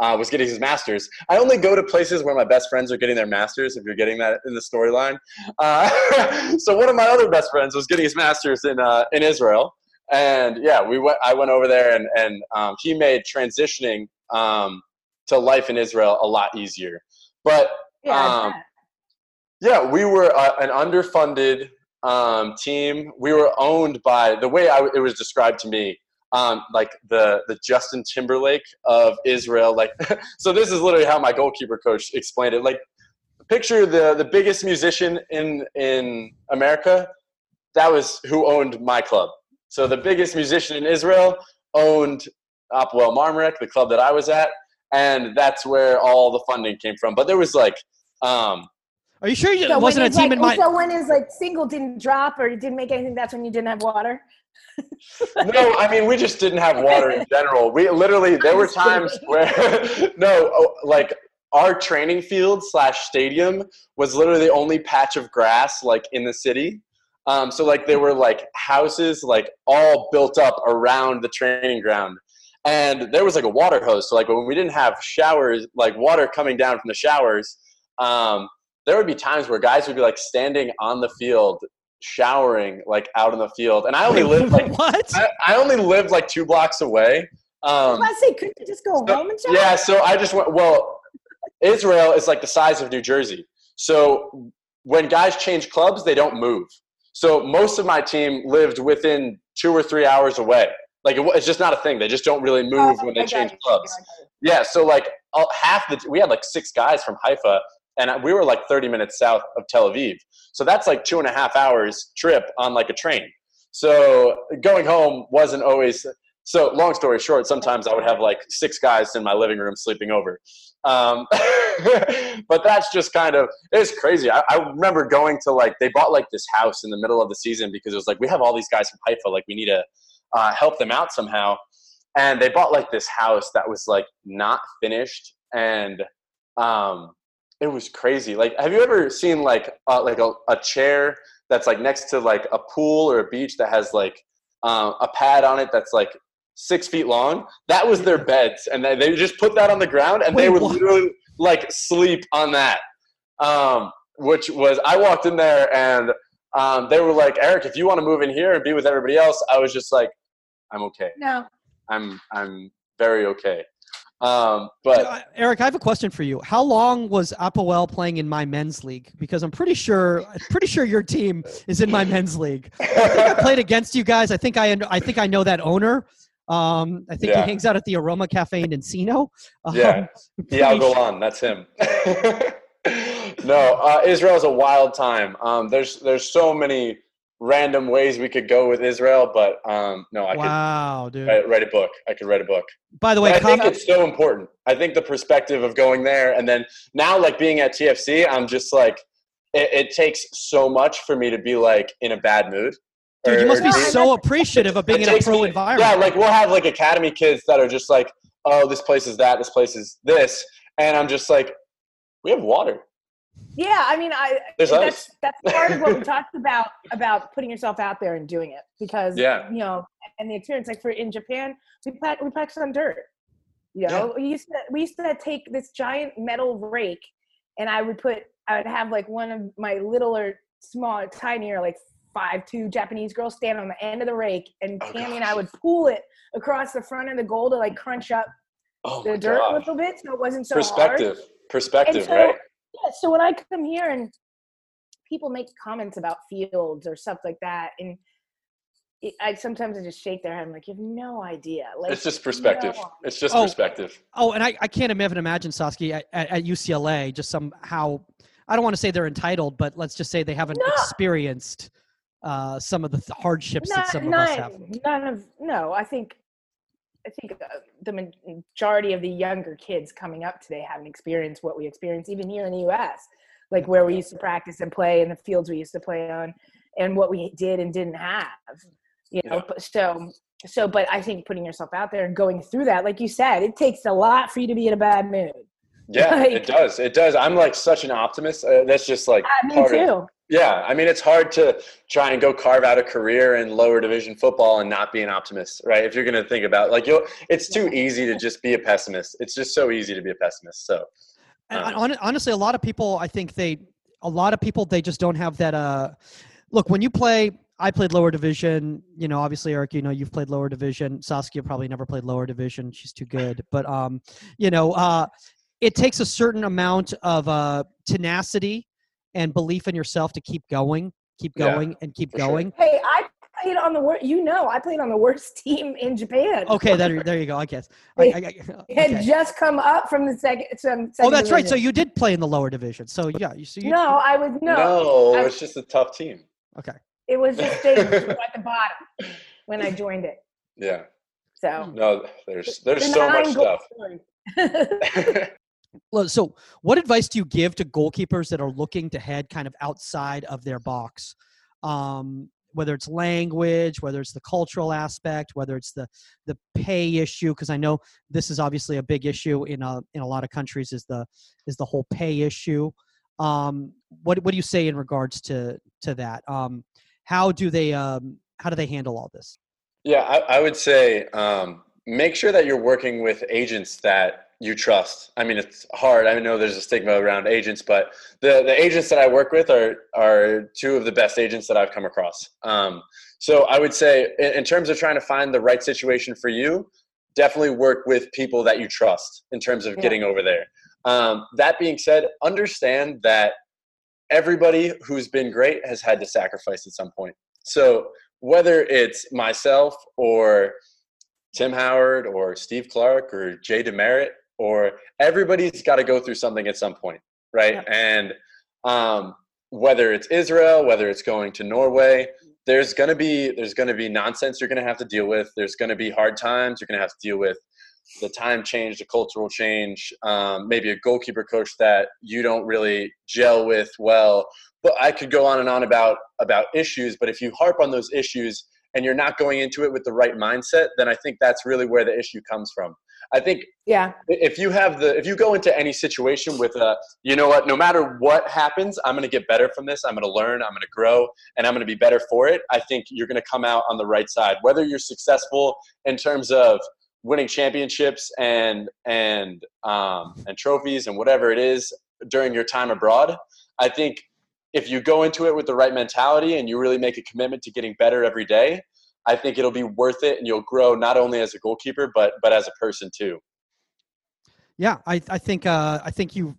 uh, was getting his master's. I only go to places where my best friends are getting their masters. If you're getting that in the storyline, uh, so one of my other best friends was getting his master's in uh, in Israel, and yeah, we went. I went over there, and and um, he made transitioning um, to life in Israel a lot easier. But Yeah, Um, yeah, we were uh, an underfunded um, team. We were owned by the way I, it was described to me, um, like the the Justin Timberlake of Israel. Like, so this is literally how my goalkeeper coach explained it. Like, picture the the biggest musician in in America. That was who owned my club. So the biggest musician in Israel owned Hapoel Marmorek, the club that I was at, and that's where all the funding came from. But there was like. Um, Are you sure you, So wasn't a team his, in like, my? So when his like single didn't drop or it didn't make anything, that's when you didn't have water. No, I mean we just didn't have water in general. We literally there were times where no, oh, like our training field slash stadium was literally the only patch of grass like in the city. Um, so like there were like houses like all built up around the training ground, and there was like a water hose. So like when we didn't have showers, like water coming down from the showers, um, there would be times where guys would be like standing on the field showering like out in the field, and I only lived like what? I, I only lived like two blocks away. Um, I say, couldn't you just go so- home and shower? yeah, so I just went. Well, Israel is like the size of New Jersey, so when guys change clubs, they don't move. So most of my team lived within two or three hours away. Like it, it's just not a thing. They just don't really move Oh, when they got change you. clubs. You. Yeah, so like all, half the we had like six guys from Haifa, and we were like 30 minutes south of Tel Aviv. So that's like two and a half hours trip on like a train. So going home wasn't always. So long story short, sometimes I would have like six guys in my living room sleeping over. Um, but that's just kind of it's crazy. I, I remember going to like they bought like this house in the middle of the season because it was like we have all these guys from Haifa, like we need to uh, help them out somehow and they bought like this house that was like not finished and um it was crazy like have you ever seen like uh, like a, a chair that's like next to like a pool or a beach that has like um, a pad on it that's like six feet long that was their beds and they, they just put that on the ground and they would what? literally like sleep on that um which was i walked in there and um, they were like eric if you want to move in here and be with everybody else i was just like i'm okay No. I'm I'm very okay. Um, but Uh, Eric, I have a question for you. How long was Hapoel playing in my men's league? Because I'm pretty sure, pretty sure your team is in my men's league. I think I played against you guys. I think I, I think I know that owner. Um, I think Yeah. he hangs out at the Aroma Cafe in Encino. Um, Yeah. yeah, I'll go sure- on. That's him. no, uh, Israel's a wild time. Um, there's there's so many random ways we could go with Israel, but um, no, I Wow, could dude. write, write a book. I could write a book. By the But way, I think it's so important. I think the perspective of going there and then now, like being at TFC, I'm just like, it, it takes so much for me to be like in a bad mood. dude, Or- you must be so appreciative of being in a pro me- environment. Yeah, like we'll have like academy kids that are just like, oh, this place is that, this place is this, and I'm just like, we have water. Yeah, I mean, I There's that's that's part of what we talked about about putting yourself out there and doing it because Yeah. you know, and the experience like for in Japan, we prac- we practice on dirt. You know, we used to we used to take this giant metal rake, and I would put I would have like one of my littler, smaller, tinier, like five two Japanese girls stand on the end of the rake, and Oh, Tammy and I would pull it across the front of the goal to like crunch up Oh the dirt a little bit, so it wasn't so hard. Perspective. Perspective, so- right? Yeah, so when I come here and people make comments about fields or stuff like that, and it, I sometimes I just shake their head. I'm like, you have no idea. Like, It's just perspective. no. It's just Oh. perspective. Oh, and I, I can't even imagine Saskia at, at, at UCLA just somehow. I don't want to say they're entitled, but let's just say they haven't No. experienced uh, some of the th- hardships that Not, some of us have. none of no. I think I think uh, the majority of the younger kids coming up today haven't experienced what we experience even here in the U.S. Like where we used to practice and play, and the fields we used to play on, and what we did and didn't have. You know, Yeah. so so. But I think putting yourself out there and going through that, like you said, it takes a lot for you to be in a bad mood. Yeah, Like- it does. It does. I'm like such an optimist. Uh, that's just like Uh, me part of too. Yeah, I mean, it's hard to try and go carve out a career in lower division football and not be an optimist, right? If you're going to think about like you, it's too easy to just be a pessimist. It's just so easy to be a pessimist. So Um, hon- honestly, a lot of people, I think they, a lot of people, they just don't have that. Uh, look, when you play, I played lower division. You know, obviously, Eric, you know, you've played lower division. Saskia probably never played lower division. She's too good. But um, you know, uh, it takes a certain amount of uh, tenacity and belief in yourself to keep going, keep Yeah, going, and keep for sure. going. Hey, I played on the worst. You know, I played on the worst team in Japan. Okay, there, there you go. I guess. I, I, I- uh, had just come up from the second. Some, Oh, second that's right. So you did play in the lower division. So yeah, you. So no, I was no. no, I- it's just a tough team. Okay. It was just they at the bottom when I joined it. Yeah, So no, there's there's the so much stuff. So, what advice do you give to goalkeepers that are looking to head kind of outside of their box? Um, whether it's language, whether it's the cultural aspect, whether it's the the pay issue, because I know this is obviously a big issue in a in a lot of countries is the is the whole pay issue. Um, what what do you say in regards to to that? Um, how do they um, how do they handle all this? Yeah, I, I would say um, make sure that you're working with agents that you trust. I mean, it's hard. I know there's a stigma around agents, but the, the agents that I work with are are two of the best agents that I've come across. Um, so I would say, in, in terms of trying to find the right situation for you, definitely work with people that you trust in terms of yeah. getting over there. Um, that being said, understand that everybody who's been great has had to sacrifice at some point. So whether it's myself or Tim Howard or Steve Clark or Jay DeMerit or everybody's got to go through something at some point, right? And um, whether it's Israel, whether it's going to Norway, there's gonna be there's gonna be nonsense you're gonna have to deal with. There's gonna be hard times you're gonna have to deal with. The time change, the cultural change, um, maybe a goalkeeper coach that you don't really gel with well. But I could go on and on about about issues. But if you harp on those issues and you're not going into it with the right mindset, then I think that's really where the issue comes from. I think yeah. If you have the if you go into any situation with a you know what, no matter what happens, I'm going to get better from this. I'm going to learn, I'm going to grow, and I'm going to be better for it. I think you're going to come out on the right side. Whether you're successful in terms of winning championships and and um, and trophies and whatever it is during your time abroad, I think if you go into it with the right mentality and you really make a commitment to getting better every day, I think it'll be worth it, and you'll grow not only as a goalkeeper but but as a person too. Yeah, I I think uh, I think you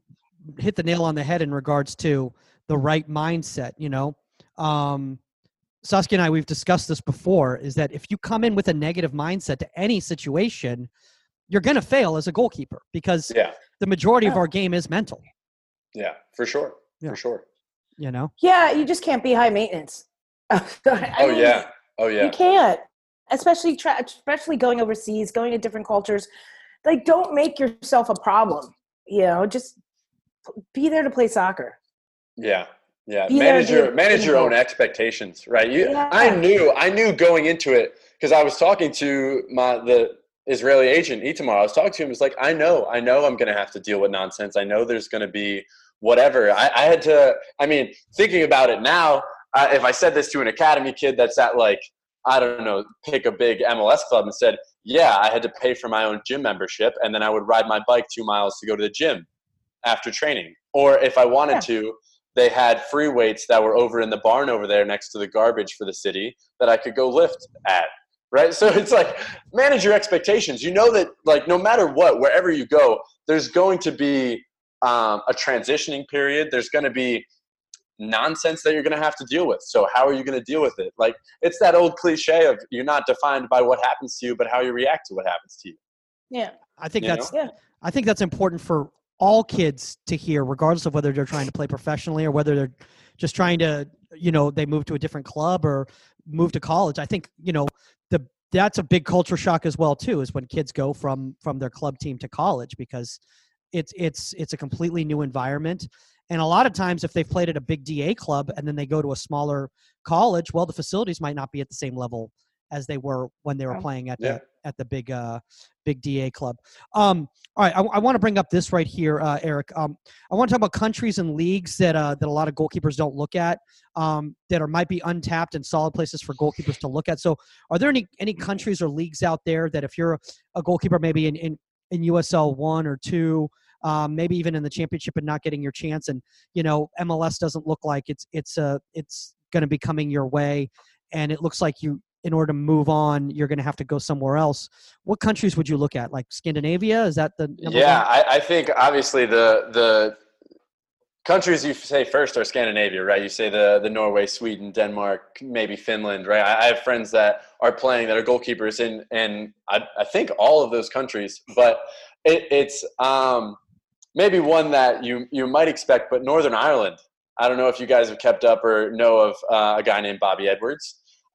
hit the nail on the head in regards to the right mindset. You know, um, Saskia and I we've discussed this before. Is that if you come in with a negative mindset to any situation, you're going to fail as a goalkeeper because yeah. the majority of our game is mental. Yeah, for sure, yeah. for sure. You know. Yeah, you just can't be high maintenance. oh mean, yeah, Oh yeah. You can't, especially tra- especially going overseas, going to different cultures. Like, don't make yourself a problem. You know, just be there to play soccer. Yeah, yeah. Be manage your manage your own expectations, right? You, yeah. I knew, I knew going into it because I was talking to my the Israeli agent Itamar. I was talking to him. It's like I know, I know, I'm going to have to deal with nonsense. I know there's going to be whatever. I, I had to. I mean, thinking about it now, uh, if I said this to an academy kid that's at like I don't know, pick a big MLS club and said, yeah, I had to pay for my own gym membership, and then I would ride my bike two miles to go to the gym after training. Or if I wanted yeah. to, they had free weights that were over in the barn over there next to the garbage for the city that I could go lift at. Right. So it's like manage your expectations. You know that like no matter what, wherever you go, there's going to be um, a transitioning period. There's going to be nonsense that you're going to have to deal with. So how are you going to deal with it? Like it's that old cliche of you're not defined by what happens to you, but how you react to what happens to you. Yeah. I think you that's yeah. I think that's important for all kids to hear regardless of whether they're trying to play professionally or whether they're just trying to, you know, they move to a different club or move to college. I think, you know, the that's a big culture shock as well too is when kids go from from their club team to college because it's it's it's a completely new environment and a lot of times, if they've played at a big DA club and then they go to a smaller college, well, the facilities might not be at the same level as they were when they were playing at yeah. the at the big uh, big DA club. Um, all right, I, I want to bring up this right here, uh, Eric. Um, I want to talk about countries and leagues that uh, that a lot of goalkeepers don't look at um, that are might be untapped and solid places for goalkeepers to look at. So, are there any any countries or leagues out there that if you're a, a goalkeeper, maybe in, in in USL one or two, um, maybe even in the championship and not getting your chance. And you know, MLS doesn't look like it's it's uh, it's going to be coming your way, and it looks like you. In order to move on, you're going to have to go somewhere else. What countries would you look at? Like Scandinavia? Is that the yeah? I, I think obviously the the countries you say first are Scandinavia, right? You say the the Norway, Sweden, Denmark, maybe Finland, right? I, I have friends that are playing that are goalkeepers in, and I, I think all of those countries. But it, it's um, maybe one that you you might expect, but Northern Ireland. I don't know if you guys have kept up or know of uh, a guy named Bobby Edwards,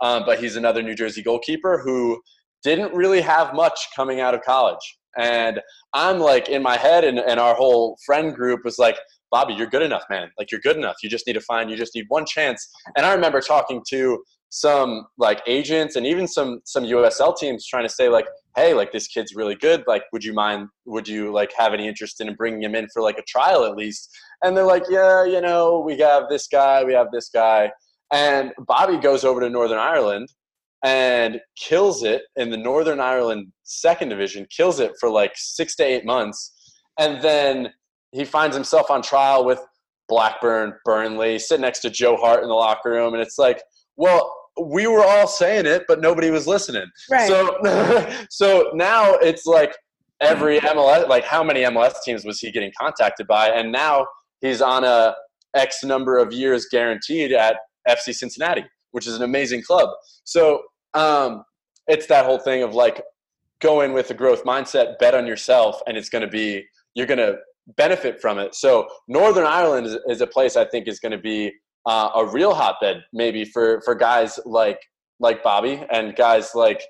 um, but he's another New Jersey goalkeeper who didn't really have much coming out of college. And I'm like in my head, and, and our whole friend group was like, Bobby, you're good enough, man. Like you're good enough. You just need to find. You just need one chance. And I remember talking to some like agents and even some some USL teams trying to say like, hey, like this kid's really good. Like, would you mind? Would you like have any interest in bringing him in for like a trial at least? And they're like, yeah, you know, we have this guy, we have this guy, and Bobby goes over to Northern Ireland and kills it in the Northern Ireland second division, kills it for like six to eight months, and then he finds himself on trial with Blackburn, Burnley, sitting next to Joe Hart in the locker room, and it's like, well, we were all saying it, but nobody was listening. Right. So, so now it's like every MLS, like how many MLS teams was he getting contacted by, and now he's on a X number of years guaranteed at FC Cincinnati, which is an amazing club. So um, it's that whole thing of like going with a growth mindset, bet on yourself, and it's going to be you're going to benefit from it. So Northern Ireland is, is a place I think is going to be uh, a real hotbed maybe for for guys like like Bobby and guys like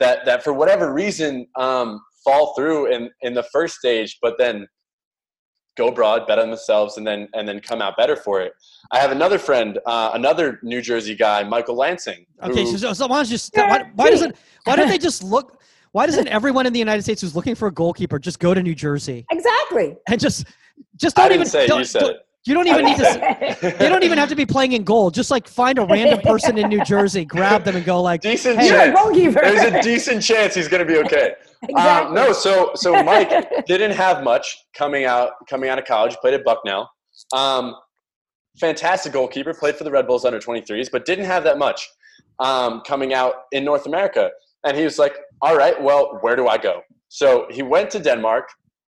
that that for whatever reason um, fall through in in the first stage, but then go broad, bet on themselves, and then and then come out better for it. I have another friend, uh, another New Jersey guy, Michael Lansing. Okay, who- so, so why don't you just why, why doesn't why don't they just look? Why doesn't everyone in the United States who's looking for a goalkeeper just go to New Jersey Exactly. and just just don't didn't even say don't- you said don't- it. You don't even need to. They don't even have to be playing in goal. Just like find a random person in New Jersey, grab them, and go like, decent Hey, You're a chance. goalkeeper. There's a decent chance he's going to be okay. exactly. Um, no, so so Mike didn't have much coming out coming out of college. Played at Bucknell. Um, fantastic goalkeeper. Played for the Red Bulls under 23s, but didn't have that much um, coming out in North America. And he was like, "All right, well, where do I go?" So he went to Denmark,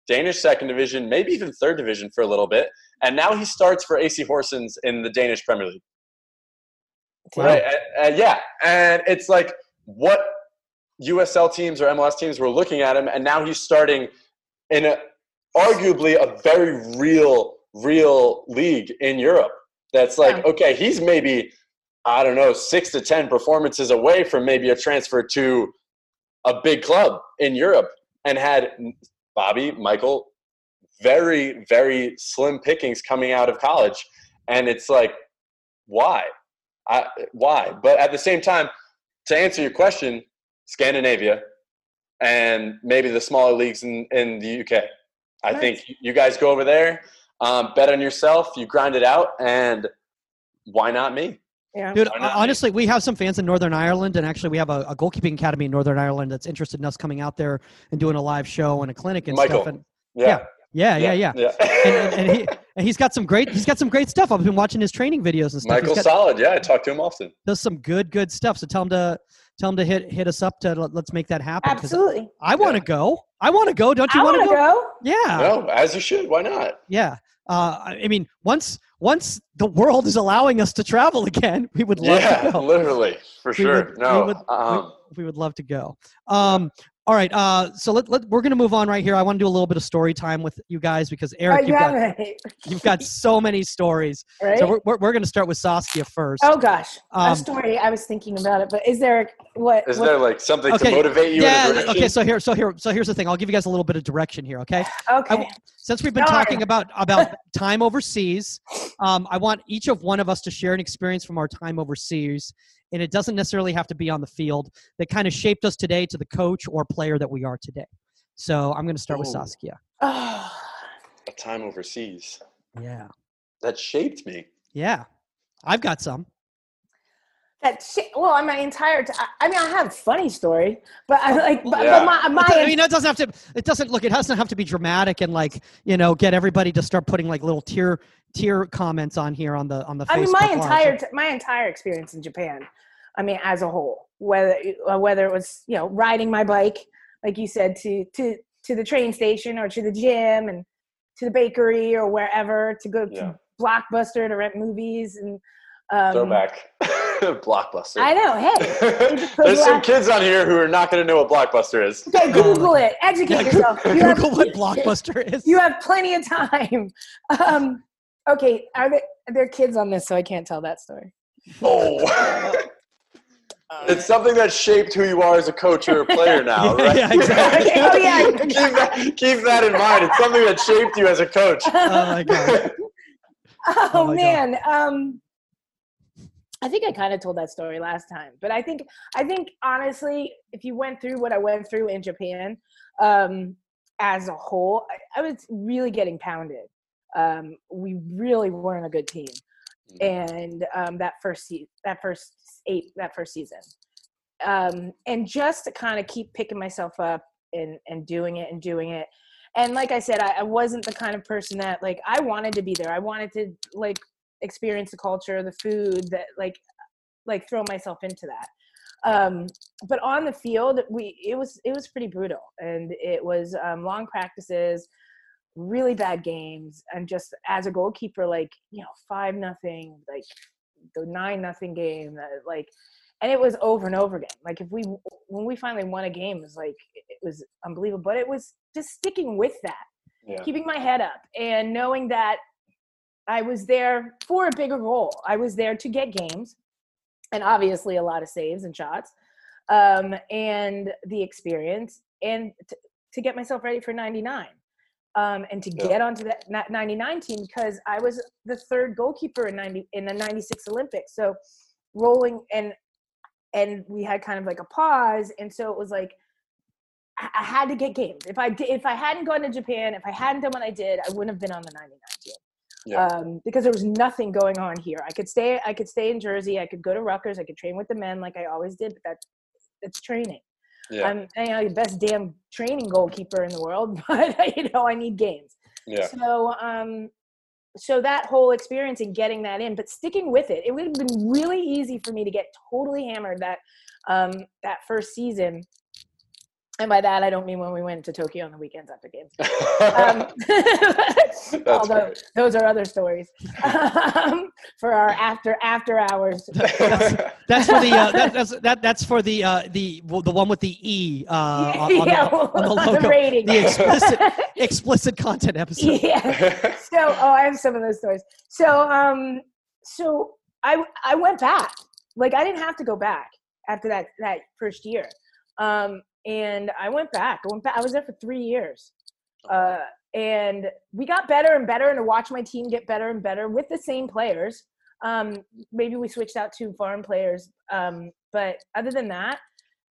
Danish second division, maybe even third division for a little bit, and now he starts for AC Horsens in the Danish Premier League. Wow. Right? And- and yeah, and it's like what USL teams or MLS teams were looking at him, and now he's starting in a, arguably a very real, real league in Europe. That's like Yeah. okay, he's maybe I don't know six to ten performances away from maybe a transfer to a big club in Europe, and had Bobby Michael very, very slim pickings coming out of college, and it's like why? I, why? But at the same time, to answer your question, Scandinavia and maybe the smaller leagues in, in the UK. I Nice. think you guys go over there, um, bet on yourself, you grind it out, and why not me? Yeah. Dude, Why not me? honestly, we have some fans in Northern Ireland, and actually, we have a, a goalkeeping academy in Northern Ireland that's interested in us coming out there and doing a live show and a clinic and Michael. stuff. And Yeah, yeah, yeah, yeah. yeah. And, and, and he and he's got some great he's got some great stuff. I've been watching his training videos and stuff. Michael's He's got, solid. Yeah, I talk to him often. does some good good stuff. So tell him to tell him to hit hit us up to let, us make that happen. Absolutely. I want to go. I want to go. Don't you want want to to go? go. Yeah. No, as you should. Why not? Yeah. Uh, I mean, once once the world is allowing us to travel again, we would love yeah, to go. literally, for We sure. would- we no, would- um, we would love to go. Um, all right. Uh, so let, let we're gonna move on right here. I want to do a little bit of story time with you guys because Oh, Eric, you you've got haven't, you've got so many stories. right? So we're, we're, we're gonna start with Saskia first. oh gosh, Um, a story. I was thinking about it, but is there what? is what- there like something Okay, to motivate you yeah. in a? Okay. So here, so here, so here's the thing. I'll give you guys a little bit of direction here. Okay. okay. I- Since we've been Darn. talking about about time overseas, um, I want each of one of us to share an experience from our time overseas, and it doesn't necessarily have to be on the field that kind of shaped us today to the coach or player that we are today. So I'm going to start with Saskia. Oh, a time overseas Yeah. that shaped me. Yeah. I've got some. That shit. Well, I my entire. T- I- I mean, I have a funny story, but I like. But, Yeah. but my my. I mean, it doesn't have to. It doesn't look. It doesn't have to be dramatic and like you know get everybody to start putting like little tear tear comments on here on the on the. I mean, my entire t- my entire experience in Japan. I mean, as a whole, whether uh, whether it was you know riding my bike, like you said, to to to the train station or to the gym and to the bakery or wherever to go Yeah. to Blockbuster to rent movies and um, Throwback. Blockbuster. I know. Hey, There's some kids on here who are not going to know what Blockbuster is. okay, Google it. Educate Yeah, yourself. Google, You have- what Blockbuster is. You have plenty of time. Um, okay, are there are there kids on this? So I can't tell that story. Oh. it's something that shaped who you are as a coach or a player now, Yeah, right? yeah, exactly. Okay, oh, yeah. keep, that, keep that in mind. It's something that shaped you as a coach. Oh my god. Oh, Oh my God. man. Um I think I kind of told that story last time, but I think I think honestly, if you went through what I went through in Japan, um, as a whole, I, I was really getting pounded. Um, we really weren't a good team, Mm. and um, that first se- that first eight that first season, um, and just to kind of keep picking myself up and and doing it and doing it, and like I said, I, I wasn't the kind of person that like I wanted to be there. I wanted to like experience the culture, the food, that like like throw myself into that. Um, but on the field, we it was it was pretty brutal, and it was um, long practices, really bad games, and just as a goalkeeper, like you know five nothing, like the nine nothing game, that like, and it was over and over again. Like if we when we finally won a game, it was like it was unbelievable. But it was just sticking with that Yeah. keeping my head up and knowing that I was there for a bigger goal. I was there to get games and obviously a lot of saves and shots um, and the experience and t- to get myself ready for 99 um, and to Yeah. get onto that 99 team because I was the third goalkeeper in 90 in the 96 Olympics. So rolling and and we had kind of like a pause and so it was like I I had to get games. If I did, if I hadn't gone to Japan, if I hadn't done what I did, I wouldn't have been on the 99 team. Yeah. Um, because there was nothing going on here. I could stay. I could stay in Jersey. I could go to Rutgers. I could train with the men like I always did. But that's it's training. Yeah. I'm you know, the best damn training goalkeeper in the world, but you know I need games. yeah. So um, so that whole experience and getting that in, but sticking with it, it would have been really easy for me to get totally hammered that um, that first season. And by that, I don't mean when we went to Tokyo on the weekends after games. Um, although great. those are other stories um, for our after after hours. That's for the uh, that, that's that, that's for the uh, the the one with the e uh, on, on the, on the logo, rating. the explicit explicit content episode. yeah. So, oh, I have some of those stories. So, um, so I I went back. Like I didn't have to go back after that that first year. Um, and I went back. I went back. I was there for three years. Uh, and we got better and better, and to watch my team get better and better with the same players. Um, maybe we switched out two foreign players, um, but other than that,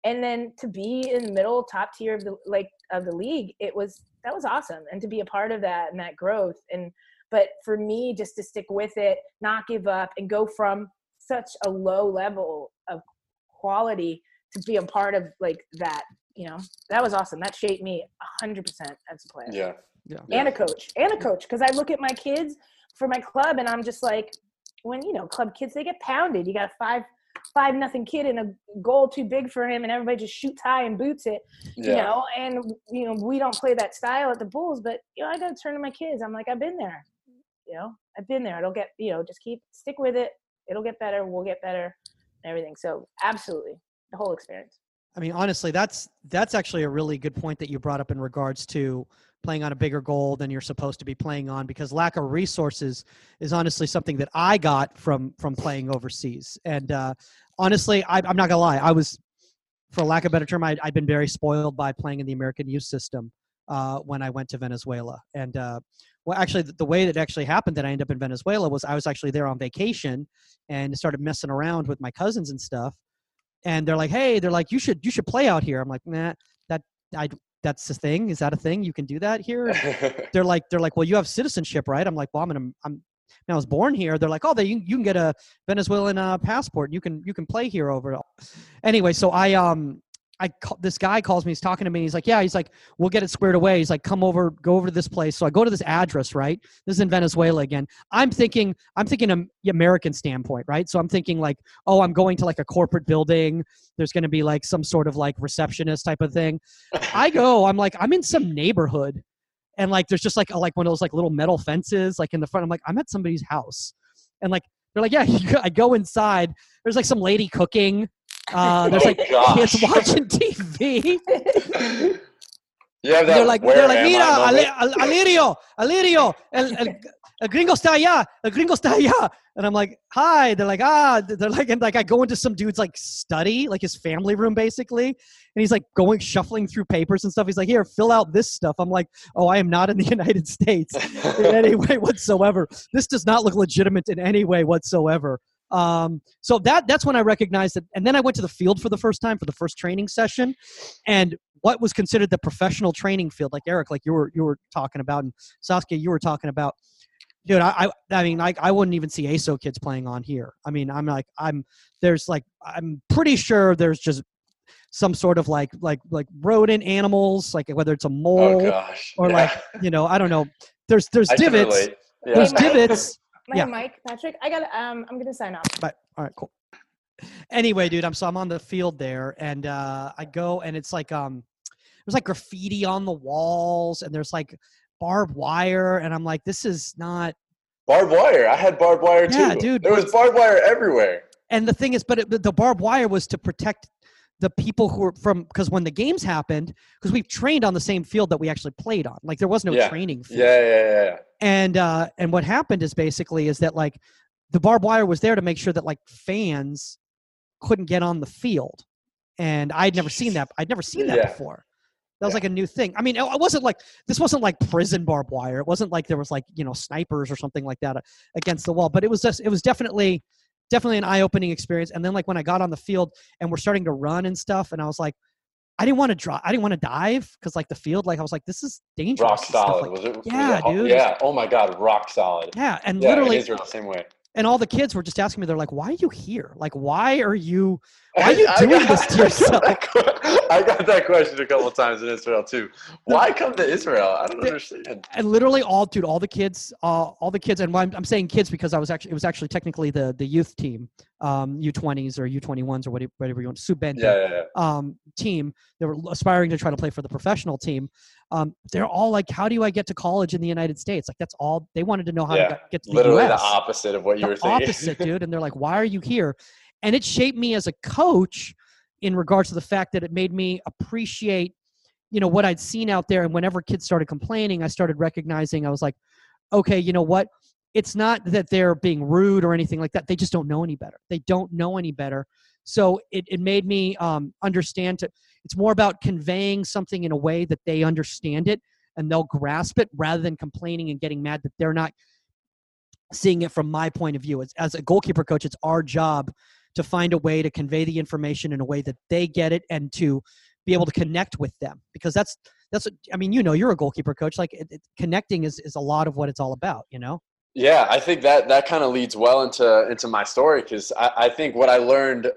and then to be in the middle, top tier of the like of the league, it was that was awesome, and to be a part of that and that growth. And but for me, just to stick with it, not give up, and go from such a low level of quality to be a part of like that, you know, that was awesome. That shaped me hundred percent as a player. Yeah. Yeah. and a coach and a coach because i look at my kids for my club and i'm just like when you know club kids they get pounded. You got a five five nothing kid and a goal too big for him and everybody just shoots high and boots it yeah. you know and you know we don't play that style at the bulls but you know i gotta turn to my kids. I'm like i've been there. You know i've been there. It'll get you know just keep stick with it. It'll get better. We'll get better. And everything. So absolutely. The whole experience I mean, honestly, that's that's actually a really good point that you brought up in regards to playing on a bigger goal than you're supposed to be playing on because lack of resources is honestly something that I got from from playing overseas. And uh, honestly, I, I'm not gonna lie, I was, for lack of a better term, I, I've been very spoiled by playing in the American youth system uh, when I went to Venezuela. And uh, well, actually, the, the way that actually happened that I ended up in Venezuela was I was actually there on vacation and started messing around with my cousins and stuff and they're like, "Hey, they're like, you should you should play out here." I'm like, "Nah, that I that's the thing. Is that a thing? You can do that here?" they're like, they're like, "Well, you have citizenship, right?" I'm like, "Well, I'm gonna I'm." Now I was born here. They're like, "Oh, they you, you can get a Venezuelan uh, passport. You can you can play here over." Anyway, so I um I ca- this guy calls me. He's talking to me. He's like, "Yeah." He's like, "We'll get it squared away." He's like, "Come over, go over to this place." So I go to this address. Right, this is in Venezuela again. I'm thinking, I'm thinking American standpoint, right? So I'm thinking like, oh, I'm going to like a corporate building. There's going to be like some sort of like receptionist type of thing. I go, I'm like, I'm in some neighborhood, and like there's just like a, like one of those like little metal fences like in the front. I'm like, I'm at somebody's house, and like they're like, yeah. I go inside. There's like some lady cooking. Uh, there's Oh, like gosh. kids watching TV. Yeah, they're like, they're like, mira, moment. Ale- Al- Alirio, Alirio, el, el, el gringo está allá, el gringo está allá. And I'm like, hi. They're like, ah. They're like, and like I go into some dude's like study, like his family room, basically. And he's like going shuffling through papers and stuff. He's like, here, fill out this stuff. I'm like, oh, I am not in the United States in any way whatsoever. This does not look legitimate in any way whatsoever. Um, so that that's when I recognized it. And then I went to the field for the first time for the first training session, and what was considered the professional training field, like Eric, like you were you were talking about, and Saskia, you were talking about. Dude, I, I, I mean, like, I wouldn't even see ASO kids playing on here. I mean, I'm like, I'm there's like, I'm pretty sure there's just some sort of like, like, like rodent animals, like whether it's a Oh mole gosh. or Yeah. like, you know, I don't know. There's, there's I divots. Yeah. There's divots. My Yeah. Mike, Patrick, I got. Um, I'm gonna sign off. But all right, cool. Anyway, dude, I'm so I'm on the field there, and uh, I go, and it's like um, there's like graffiti on the walls, and there's like barbed wire, and I'm like, this is not. Barbed wire. I had barbed wire too. Yeah, dude, There was barbed wire everywhere. And the thing is, but it, but the barbed wire was to protect the people who were from because when the games happened, because we've trained on the same field that we actually played on, like there was no Yeah. training field. Yeah, yeah, yeah, and uh and what happened is basically is that like the barbed wire was there to make sure that like fans couldn't get on the field and i'd never seen that i'd never seen that Yeah. before that was Yeah. like a new thing i mean it it wasn't like this wasn't like prison barbed wire it wasn't like there was like you know snipers or something like that uh, against the wall but it was just it was definitely definitely an eye-opening experience and then like when i got on the field and we're starting to run and stuff and i was like i didn't want to draw i didn't want to dive because like the field like i was like this is dangerous Rock solid. like- was it? was Yeah, it dude. Yeah. Oh my God, rock solid. yeah and Yeah, literally Israel, same way. and all the kids were just asking me they're like why are you here like why are you Why are you I doing got- this to I got yourself? that I got that question a couple times in Israel too. Why come to Israel? I don't The- understand. and literally all dude all the kids uh, all the kids and why I'm, I'm saying kids because i was actually it was actually technically the the youth team um u20s or u21s or whatever, whatever you want sub-20 Yeah, yeah, yeah. um team they were aspiring to try to play for the professional team um they're all like how do i get to college in the united states like that's all they wanted to know how to get- get to the Literally US. the opposite of what you the were thinking. opposite, dude. And they're like, "Why are you here?" And it shaped me as a coach in regards to the fact that it made me appreciate, you know, what I'd seen out there. And whenever kids started complaining, I started recognizing I was like, "Okay, you know what? It's not that they're being rude or anything like that. They just don't know any better. They don't know any better." So it, it made me um, understand to it's more about conveying something in a way that they understand it and they'll grasp it rather than complaining and getting mad that they're not seeing it from my point of view. It's, as a goalkeeper coach, it's our job to find a way to convey the information in a way that they get it and to be able to connect with them because that's that's I mean you know you're a goalkeeper coach like it, it, connecting is is a lot of what it's all about you know Yeah, I think that that kind of leads well into into my story because I, I think what I learned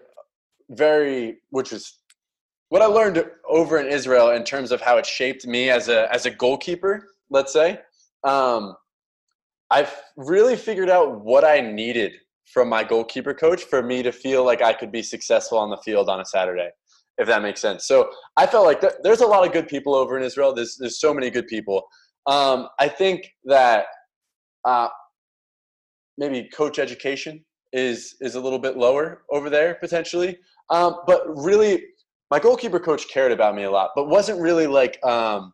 very, which was what I learned over in Israel in terms of how it shaped me as a as a goalkeeper. Let's say, um, I've really figured out what I needed from my goalkeeper coach for me to feel like I could be successful on the field on a Saturday, if that makes sense. So I felt like th- there's a lot of good people over in Israel. There's there's so many good people. Um, I think that uh, maybe coach education is is a little bit lower over there potentially. Um, but really, my goalkeeper coach cared about me a lot, but wasn't really like um,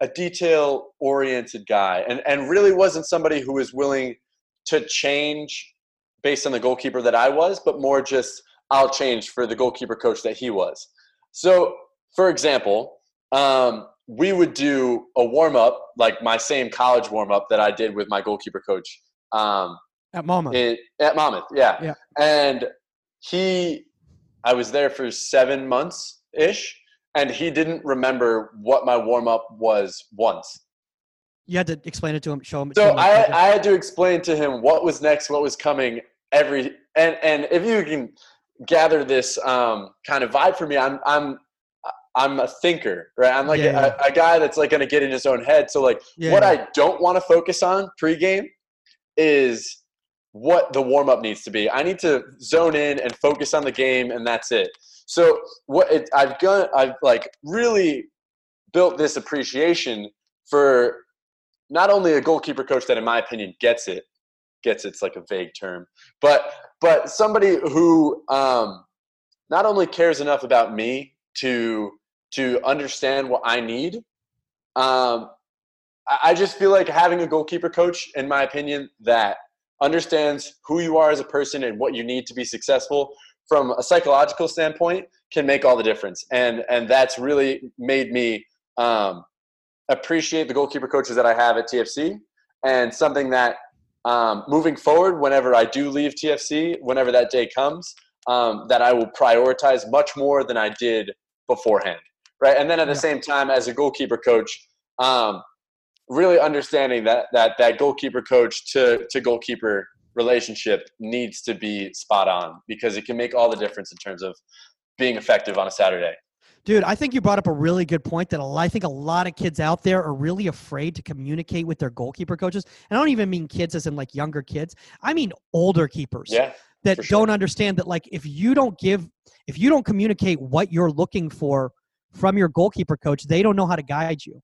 a detail oriented guy, and and really wasn't somebody who was willing to change based on the goalkeeper that I was, but more just I'll change for the goalkeeper coach that he was. So, for example, um, we would do a warm up, like my same college warm up that I did with my goalkeeper coach um, at in, at Monmouth. Yeah. Yeah. And he, I was there for seven months ish, and he didn't remember what my warm up was once. You had to explain it to him show him So show him I, I had to explain to him what was next, what was coming every, and and if you can gather this um, kind of vibe for me, I'm I'm I'm a thinker, right? I'm like Yeah, a, a guy that's like going to get in his own head. So like, Yeah, what yeah. I don't want to focus on pregame is what the warm up needs to be. I need to zone in and focus on the game, and that's it. So what it, I've done, I've like really built this appreciation for not only a goalkeeper coach that, in my opinion, gets it, gets it's like a vague term, but but somebody who um, not only cares enough about me to to understand what I need. Um, I just feel like having a goalkeeper coach, in my opinion, that understands who you are as a person and what you need to be successful from a psychological standpoint can make all the difference. And and that's really made me um, appreciate the goalkeeper coaches that I have at TFC and something that um, moving forward, whenever I do leave TFC, whenever that day comes, um, that I will prioritize much more than I did beforehand, right? And then at the Yeah. same time, as a goalkeeper coach, um, really understanding that that that goalkeeper coach to to goalkeeper relationship needs to be spot on because it can make all the difference in terms of being effective on a Saturday. Dude, I think you brought up a really good point that a I think a lot of kids out there are really afraid to communicate with their goalkeeper coaches. And I don't even mean kids as in like younger kids. I mean older keepers Yeah, that sure. don't understand that like if you don't give if you don't communicate what you're looking for from your goalkeeper coach, they don't know how to guide you.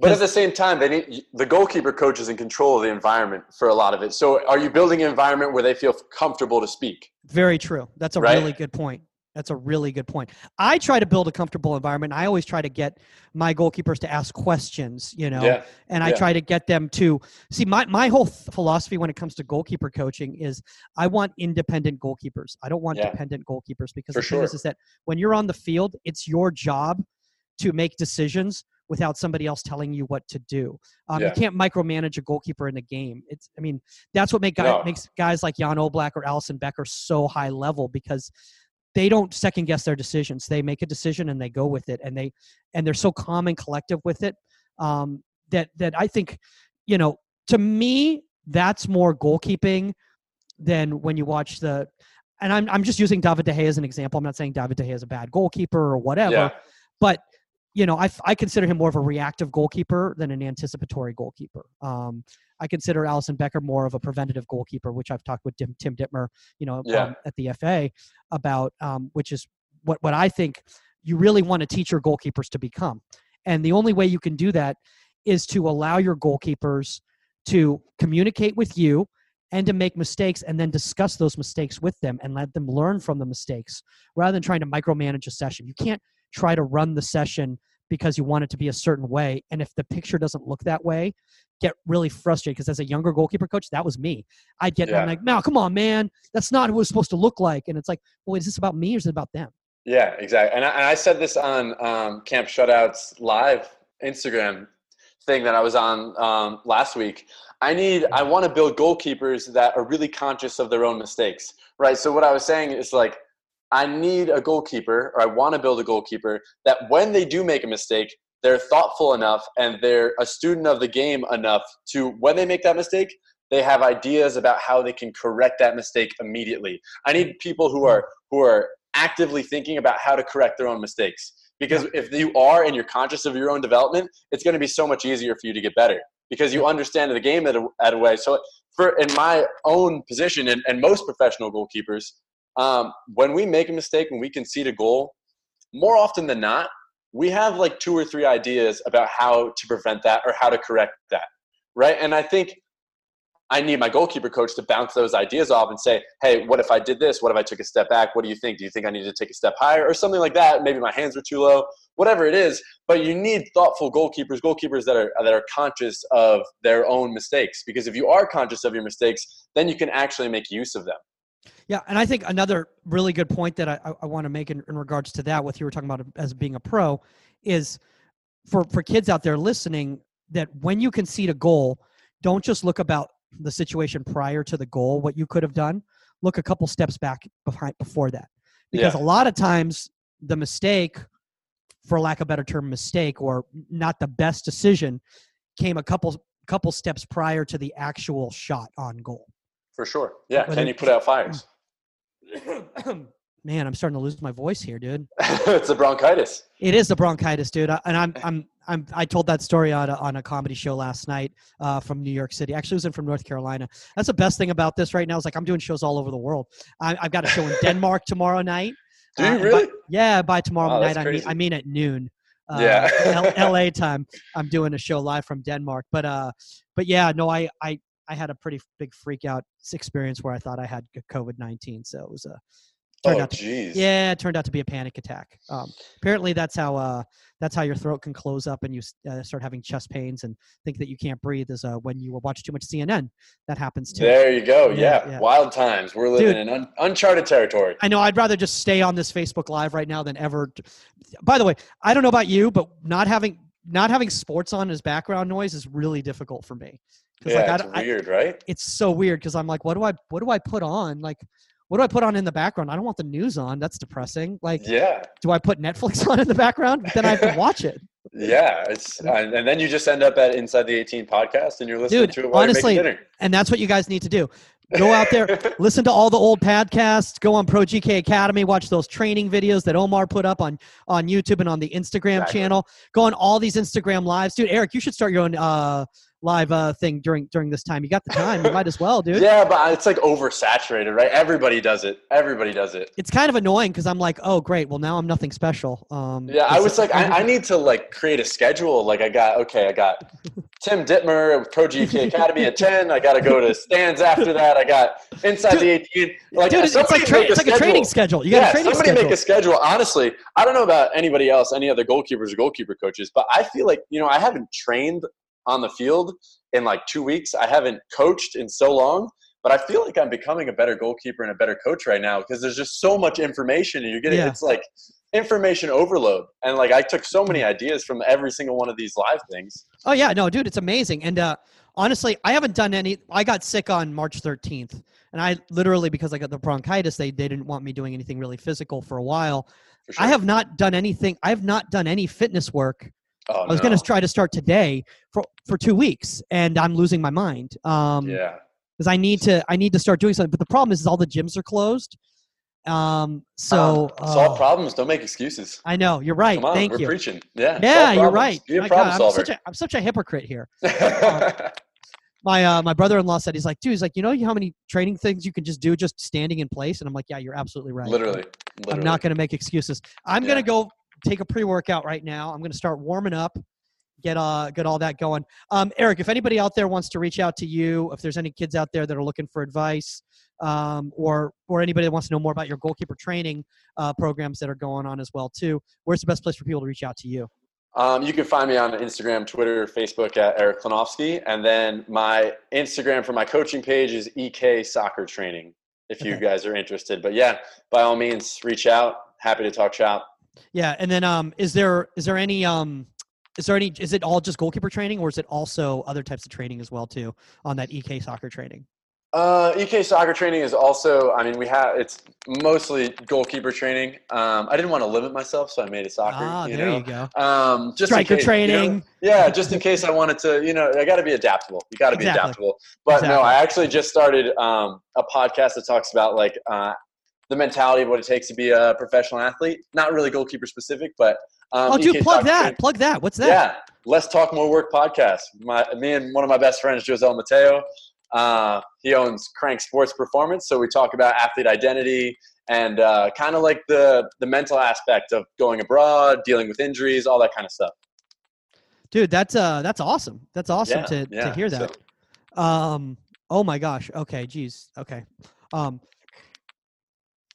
But at the same time, they need the goalkeeper coach is in control of the environment for a lot of it. So, are you building an environment where they feel comfortable to speak? Very true. That's a Right? really good point. That's a really good point. I try to build a comfortable environment. I always try to get my goalkeepers to ask questions, you know, Yeah, and I yeah. try to get them to see my, my whole th- philosophy when it comes to goalkeeper coaching is I want independent goalkeepers. I don't want Yeah. dependent goalkeepers because For the thing is, is that when you're on the field, it's your job to make decisions without somebody else telling you what to do. Um, Yeah. You can't micromanage a goalkeeper in the game. It's, I mean, that's what make guy, No. makes guys like Jan Oblak or Alisson Becker so high level because they don't second guess their decisions. They make a decision and they go with it, and they and they're so calm and collective with it um, that that I think, you know, to me, that's more goalkeeping than when you watch the. And I'm I'm just using David De Gea as an example. I'm not saying David De Gea is a bad goalkeeper or whatever yeah, but you know, I, I consider him more of a reactive goalkeeper than an anticipatory goalkeeper. Um, I consider Alisson Becker more of a preventative goalkeeper, which I've talked with Tim, Tim Dittmer, you know, Yeah. um, at the FA about, um, which is what what I think you really want to teach your goalkeepers to become. And the only way you can do that is to allow your goalkeepers to communicate with you and to make mistakes and then discuss those mistakes with them and let them learn from the mistakes rather than trying to micromanage a session. You can't try to run the session because you want it to be a certain way. And if the picture doesn't look that way, get really frustrated. Because as a younger goalkeeper coach, that was me. I'd get, I'm like, no, come on, man. That's not what it's supposed to look like. And it's like, well, is this about me or is it about them? yeah, exactly. And I, and I said this on um, Camp Shutouts live Instagram thing that I was on um, last week. I need, I want to build goalkeepers that are really conscious of their own mistakes, right? So what I was saying is like, I need a goalkeeper, or I want to build a goalkeeper that when they do make a mistake, they're thoughtful enough and they're a student of the game enough to when they make that mistake, they have ideas about how they can correct that mistake immediately. I need people who are who are actively thinking about how to correct their own mistakes. Because if you are and you're conscious of your own development, it's going to be so much easier for you to get better because you understand the game at a, at a way. So, for in my own position and, and most professional goalkeepers, um, when we make a mistake, when we concede a goal, more often than not, we have like two or three ideas about how to prevent that or how to correct that, right? And I think I need my goalkeeper coach to bounce those ideas off and say, "Hey, what if I did this? What if I took a step back? What do you think? Do you think I need to take a step higher or something like that? Maybe my hands were too low, whatever it is." But you need thoughtful goalkeepers, goalkeepers that are that are conscious of their own mistakes. Because if you are conscious of your mistakes, then you can actually make use of them. Yeah, and I think another really good point that I, I, want to make in, in regards to that, what you were talking about as being a pro, is for for kids out there listening that when you concede a goal, don't just look about the situation prior to the goal, what you could have done. Look a couple steps back behind before that, because Yeah. a lot of times the mistake, for lack of a better term, mistake or not the best decision, came a couple couple steps prior to the actual shot on goal. For sure. Yeah. But Can it- you put out fires? Man, I'm starting to lose my voice here, dude. it's a bronchitis. It is the bronchitis, dude. I- And I'm I'm I'm I told that story on a, on a comedy show last night uh, from New York City. Actually, it was in from North Carolina. That's the best thing about this right now is like I'm doing shows all over the world. I, I've got a show in Denmark tomorrow night. Do you and by- really? yeah, by tomorrow Wow, night. I mean. I mean at noon. Uh, Yeah. L- LA time. I'm doing a show live from Denmark. But uh, but yeah, no, I I I had a pretty big freak out experience where I thought I had COVID nineteen. So it was a turned Oh, out to jeez. yeah, it turned out to be a panic attack. Um, apparently, that's how uh, that's how your throat can close up and you uh, start having chest pains and think that you can't breathe. Is uh, when you watch too much CNN. That happens too. There you go. Yeah, Yeah. yeah. Wild times. We're living Dude. in un- uncharted territory. I know. I'd rather just stay on this Facebook Live right now than ever. t- By the way, I don't know about you, but not having not having sports on as background noise is really difficult for me. 'Cause, Yeah, like, I it's don't- I- weird, right? it's so weird because I'm like, what do I what do I put on? Like, what do I put on in the background? I don't want the news on. That's depressing. Like, Yeah, do I put Netflix on in the background? Then I have to watch it. yeah. It's and, and then you just end up at Inside the 18 podcast, and you're listening Dude, to it while honestly, you're making dinner. And that's what you guys need to do. Go out there, listen to all the old podcasts. Go on Pro GK Academy. Watch those training videos that Omar put up on on YouTube and on the Instagram Exactly. channel. Go on all these Instagram lives, dude. Eric, you should start your own uh, live uh, thing during during this time. You got the time. You might as well, dude. yeah, but it's like oversaturated, right? Everybody does it. Everybody does it. It's kind of annoying because I'm like, oh great, well now I'm nothing special. Um, Yeah, I was like, I, I need to like create a schedule. Like, I got okay, I got Tim Dittmer with Pro GK Academy at ten. I got to go to stands after that. I got inside Dude- the eighteen. Like, dude, it's like tra- it's like a training schedule. schedule. You got yeah, a training somebody schedule. make a schedule. Honestly, I don't know about anybody else, any other goalkeepers or goalkeeper coaches, but I feel like you know I haven't trained on the field in like two weeks. I haven't coached in so long. But I feel like I'm becoming a better goalkeeper and a better coach right now because there's just so much information and you're getting Yeah. it's like information overload. And like I took so many ideas from every single one of these live things. Oh yeah, no, dude, it's amazing. And uh, honestly, I haven't done any. I got sick on March 13th, and I literally because I got the bronchitis, they they didn't want me doing anything really physical for a while. For sure. I have not done anything. I have not done any fitness work. Oh, I was no. going to try to start today for for two weeks, and I'm losing my mind. Um, Yeah. because I need to I need to start doing something. But the problem is, is all the gyms are closed. Um, so Uh, solve uh, problems. Don't make excuses. I know you're right. Come on, Thank we're you. preaching. Yeah. Yeah, you're right. Be a My problem God, I'm such a I'm such a hypocrite here. my uh, my brother-in-law said he's like, dude, he's like, you know how many training things you can just do just standing in place, and I'm like, yeah, you're absolutely right. literally. I'm not gonna make excuses. I'm Yeah. gonna go take a pre-workout right now. I'm gonna start warming up, get uh get all that going. Um, Eric, if anybody out there wants to reach out to you, if there's any kids out there that are looking for advice, um, or or anybody that wants to know more about your goalkeeper training uh, programs that are going on as well too, where's the best place for people to reach out to you? Um, you can find me on Instagram, Twitter, Facebook at Eric Klenofsky. And then my Instagram for my coaching page is EK Soccer Training if you Okay. guys are interested. But yeah, by all means, reach out. Happy to talk shop. Yeah, and then um, is there is there any um, is there any is it all just goalkeeper training or is it also other types of training as well too on that EK soccer training? Uh, EK soccer training is also, I mean, we have, it's mostly goalkeeper training. Um, I didn't want to limit myself, so I made it soccer. ah, you there know? you go. Um, just Striker case, you know? training. yeah, just in case I wanted to, you know, I got to be adaptable. You got to be Exactly. adaptable. But no, I actually just started um, a podcast that talks about like uh, the mentality of what it takes to be a professional athlete. Not really goalkeeper specific, but um, oh, dude, plug that. training. Plug that. What's that? Yeah, let's talk more work podcast. My me and one of my best friends, Josel Mateo. Uh, he owns Crank Sports Performance, so we talk about athlete identity and uh, kind of like the the mental aspect of going abroad, dealing with injuries, all that kind of stuff. Dude, that's uh that's awesome. That's awesome Yeah, to, yeah, to hear that. Um oh my gosh. Okay, geez. Okay. Um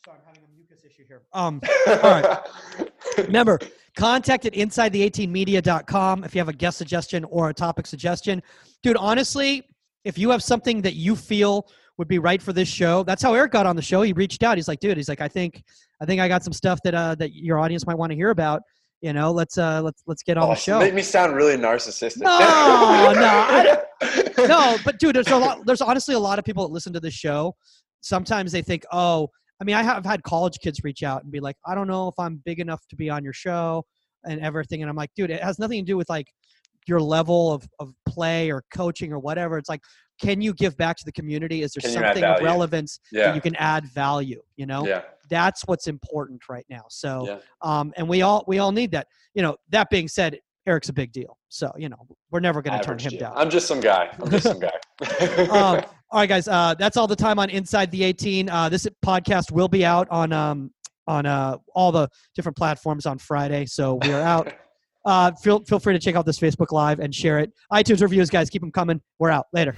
sorry, I'm having a mucus issue here. Um all right. remember, contact at inside the 18media.com if you have a guest suggestion or a topic suggestion. Dude, honestly, if you have something that you feel would be right for this show, that's how Eric got on the show. He reached out. He's like, dude, he's like, I think I think I got some stuff that uh that your audience might want to hear about. You know, let's uh let's let's get on oh, the show. Make me sound really narcissistic. No, no, no, but dude, there's a lot. There's honestly a lot of people that listen to the show. Sometimes they think, oh, I mean, I have had college kids reach out and be like, I don't know if I'm big enough to be on your show and everything. And I'm like, dude, it has nothing to do with like your level of, of play or coaching or whatever. It's like, can you give back to the community? Is there Can something of relevance that you can add value? You know, yeah, that's what's important right now. So, yeah. um, and we all we all need that. You know, that being said, Eric's a big deal. So, you know, we're never going to turn him down. I'm just some guy. I'm just some guy. um, all right, guys. Uh, that's all the time on Inside the 18. Uh, this podcast will be out on um, on uh, all the different platforms on Friday. So we are out. Uh, feel feel free to check out this Facebook Live and share it. iTunes reviews, guys, keep them coming. We're out later.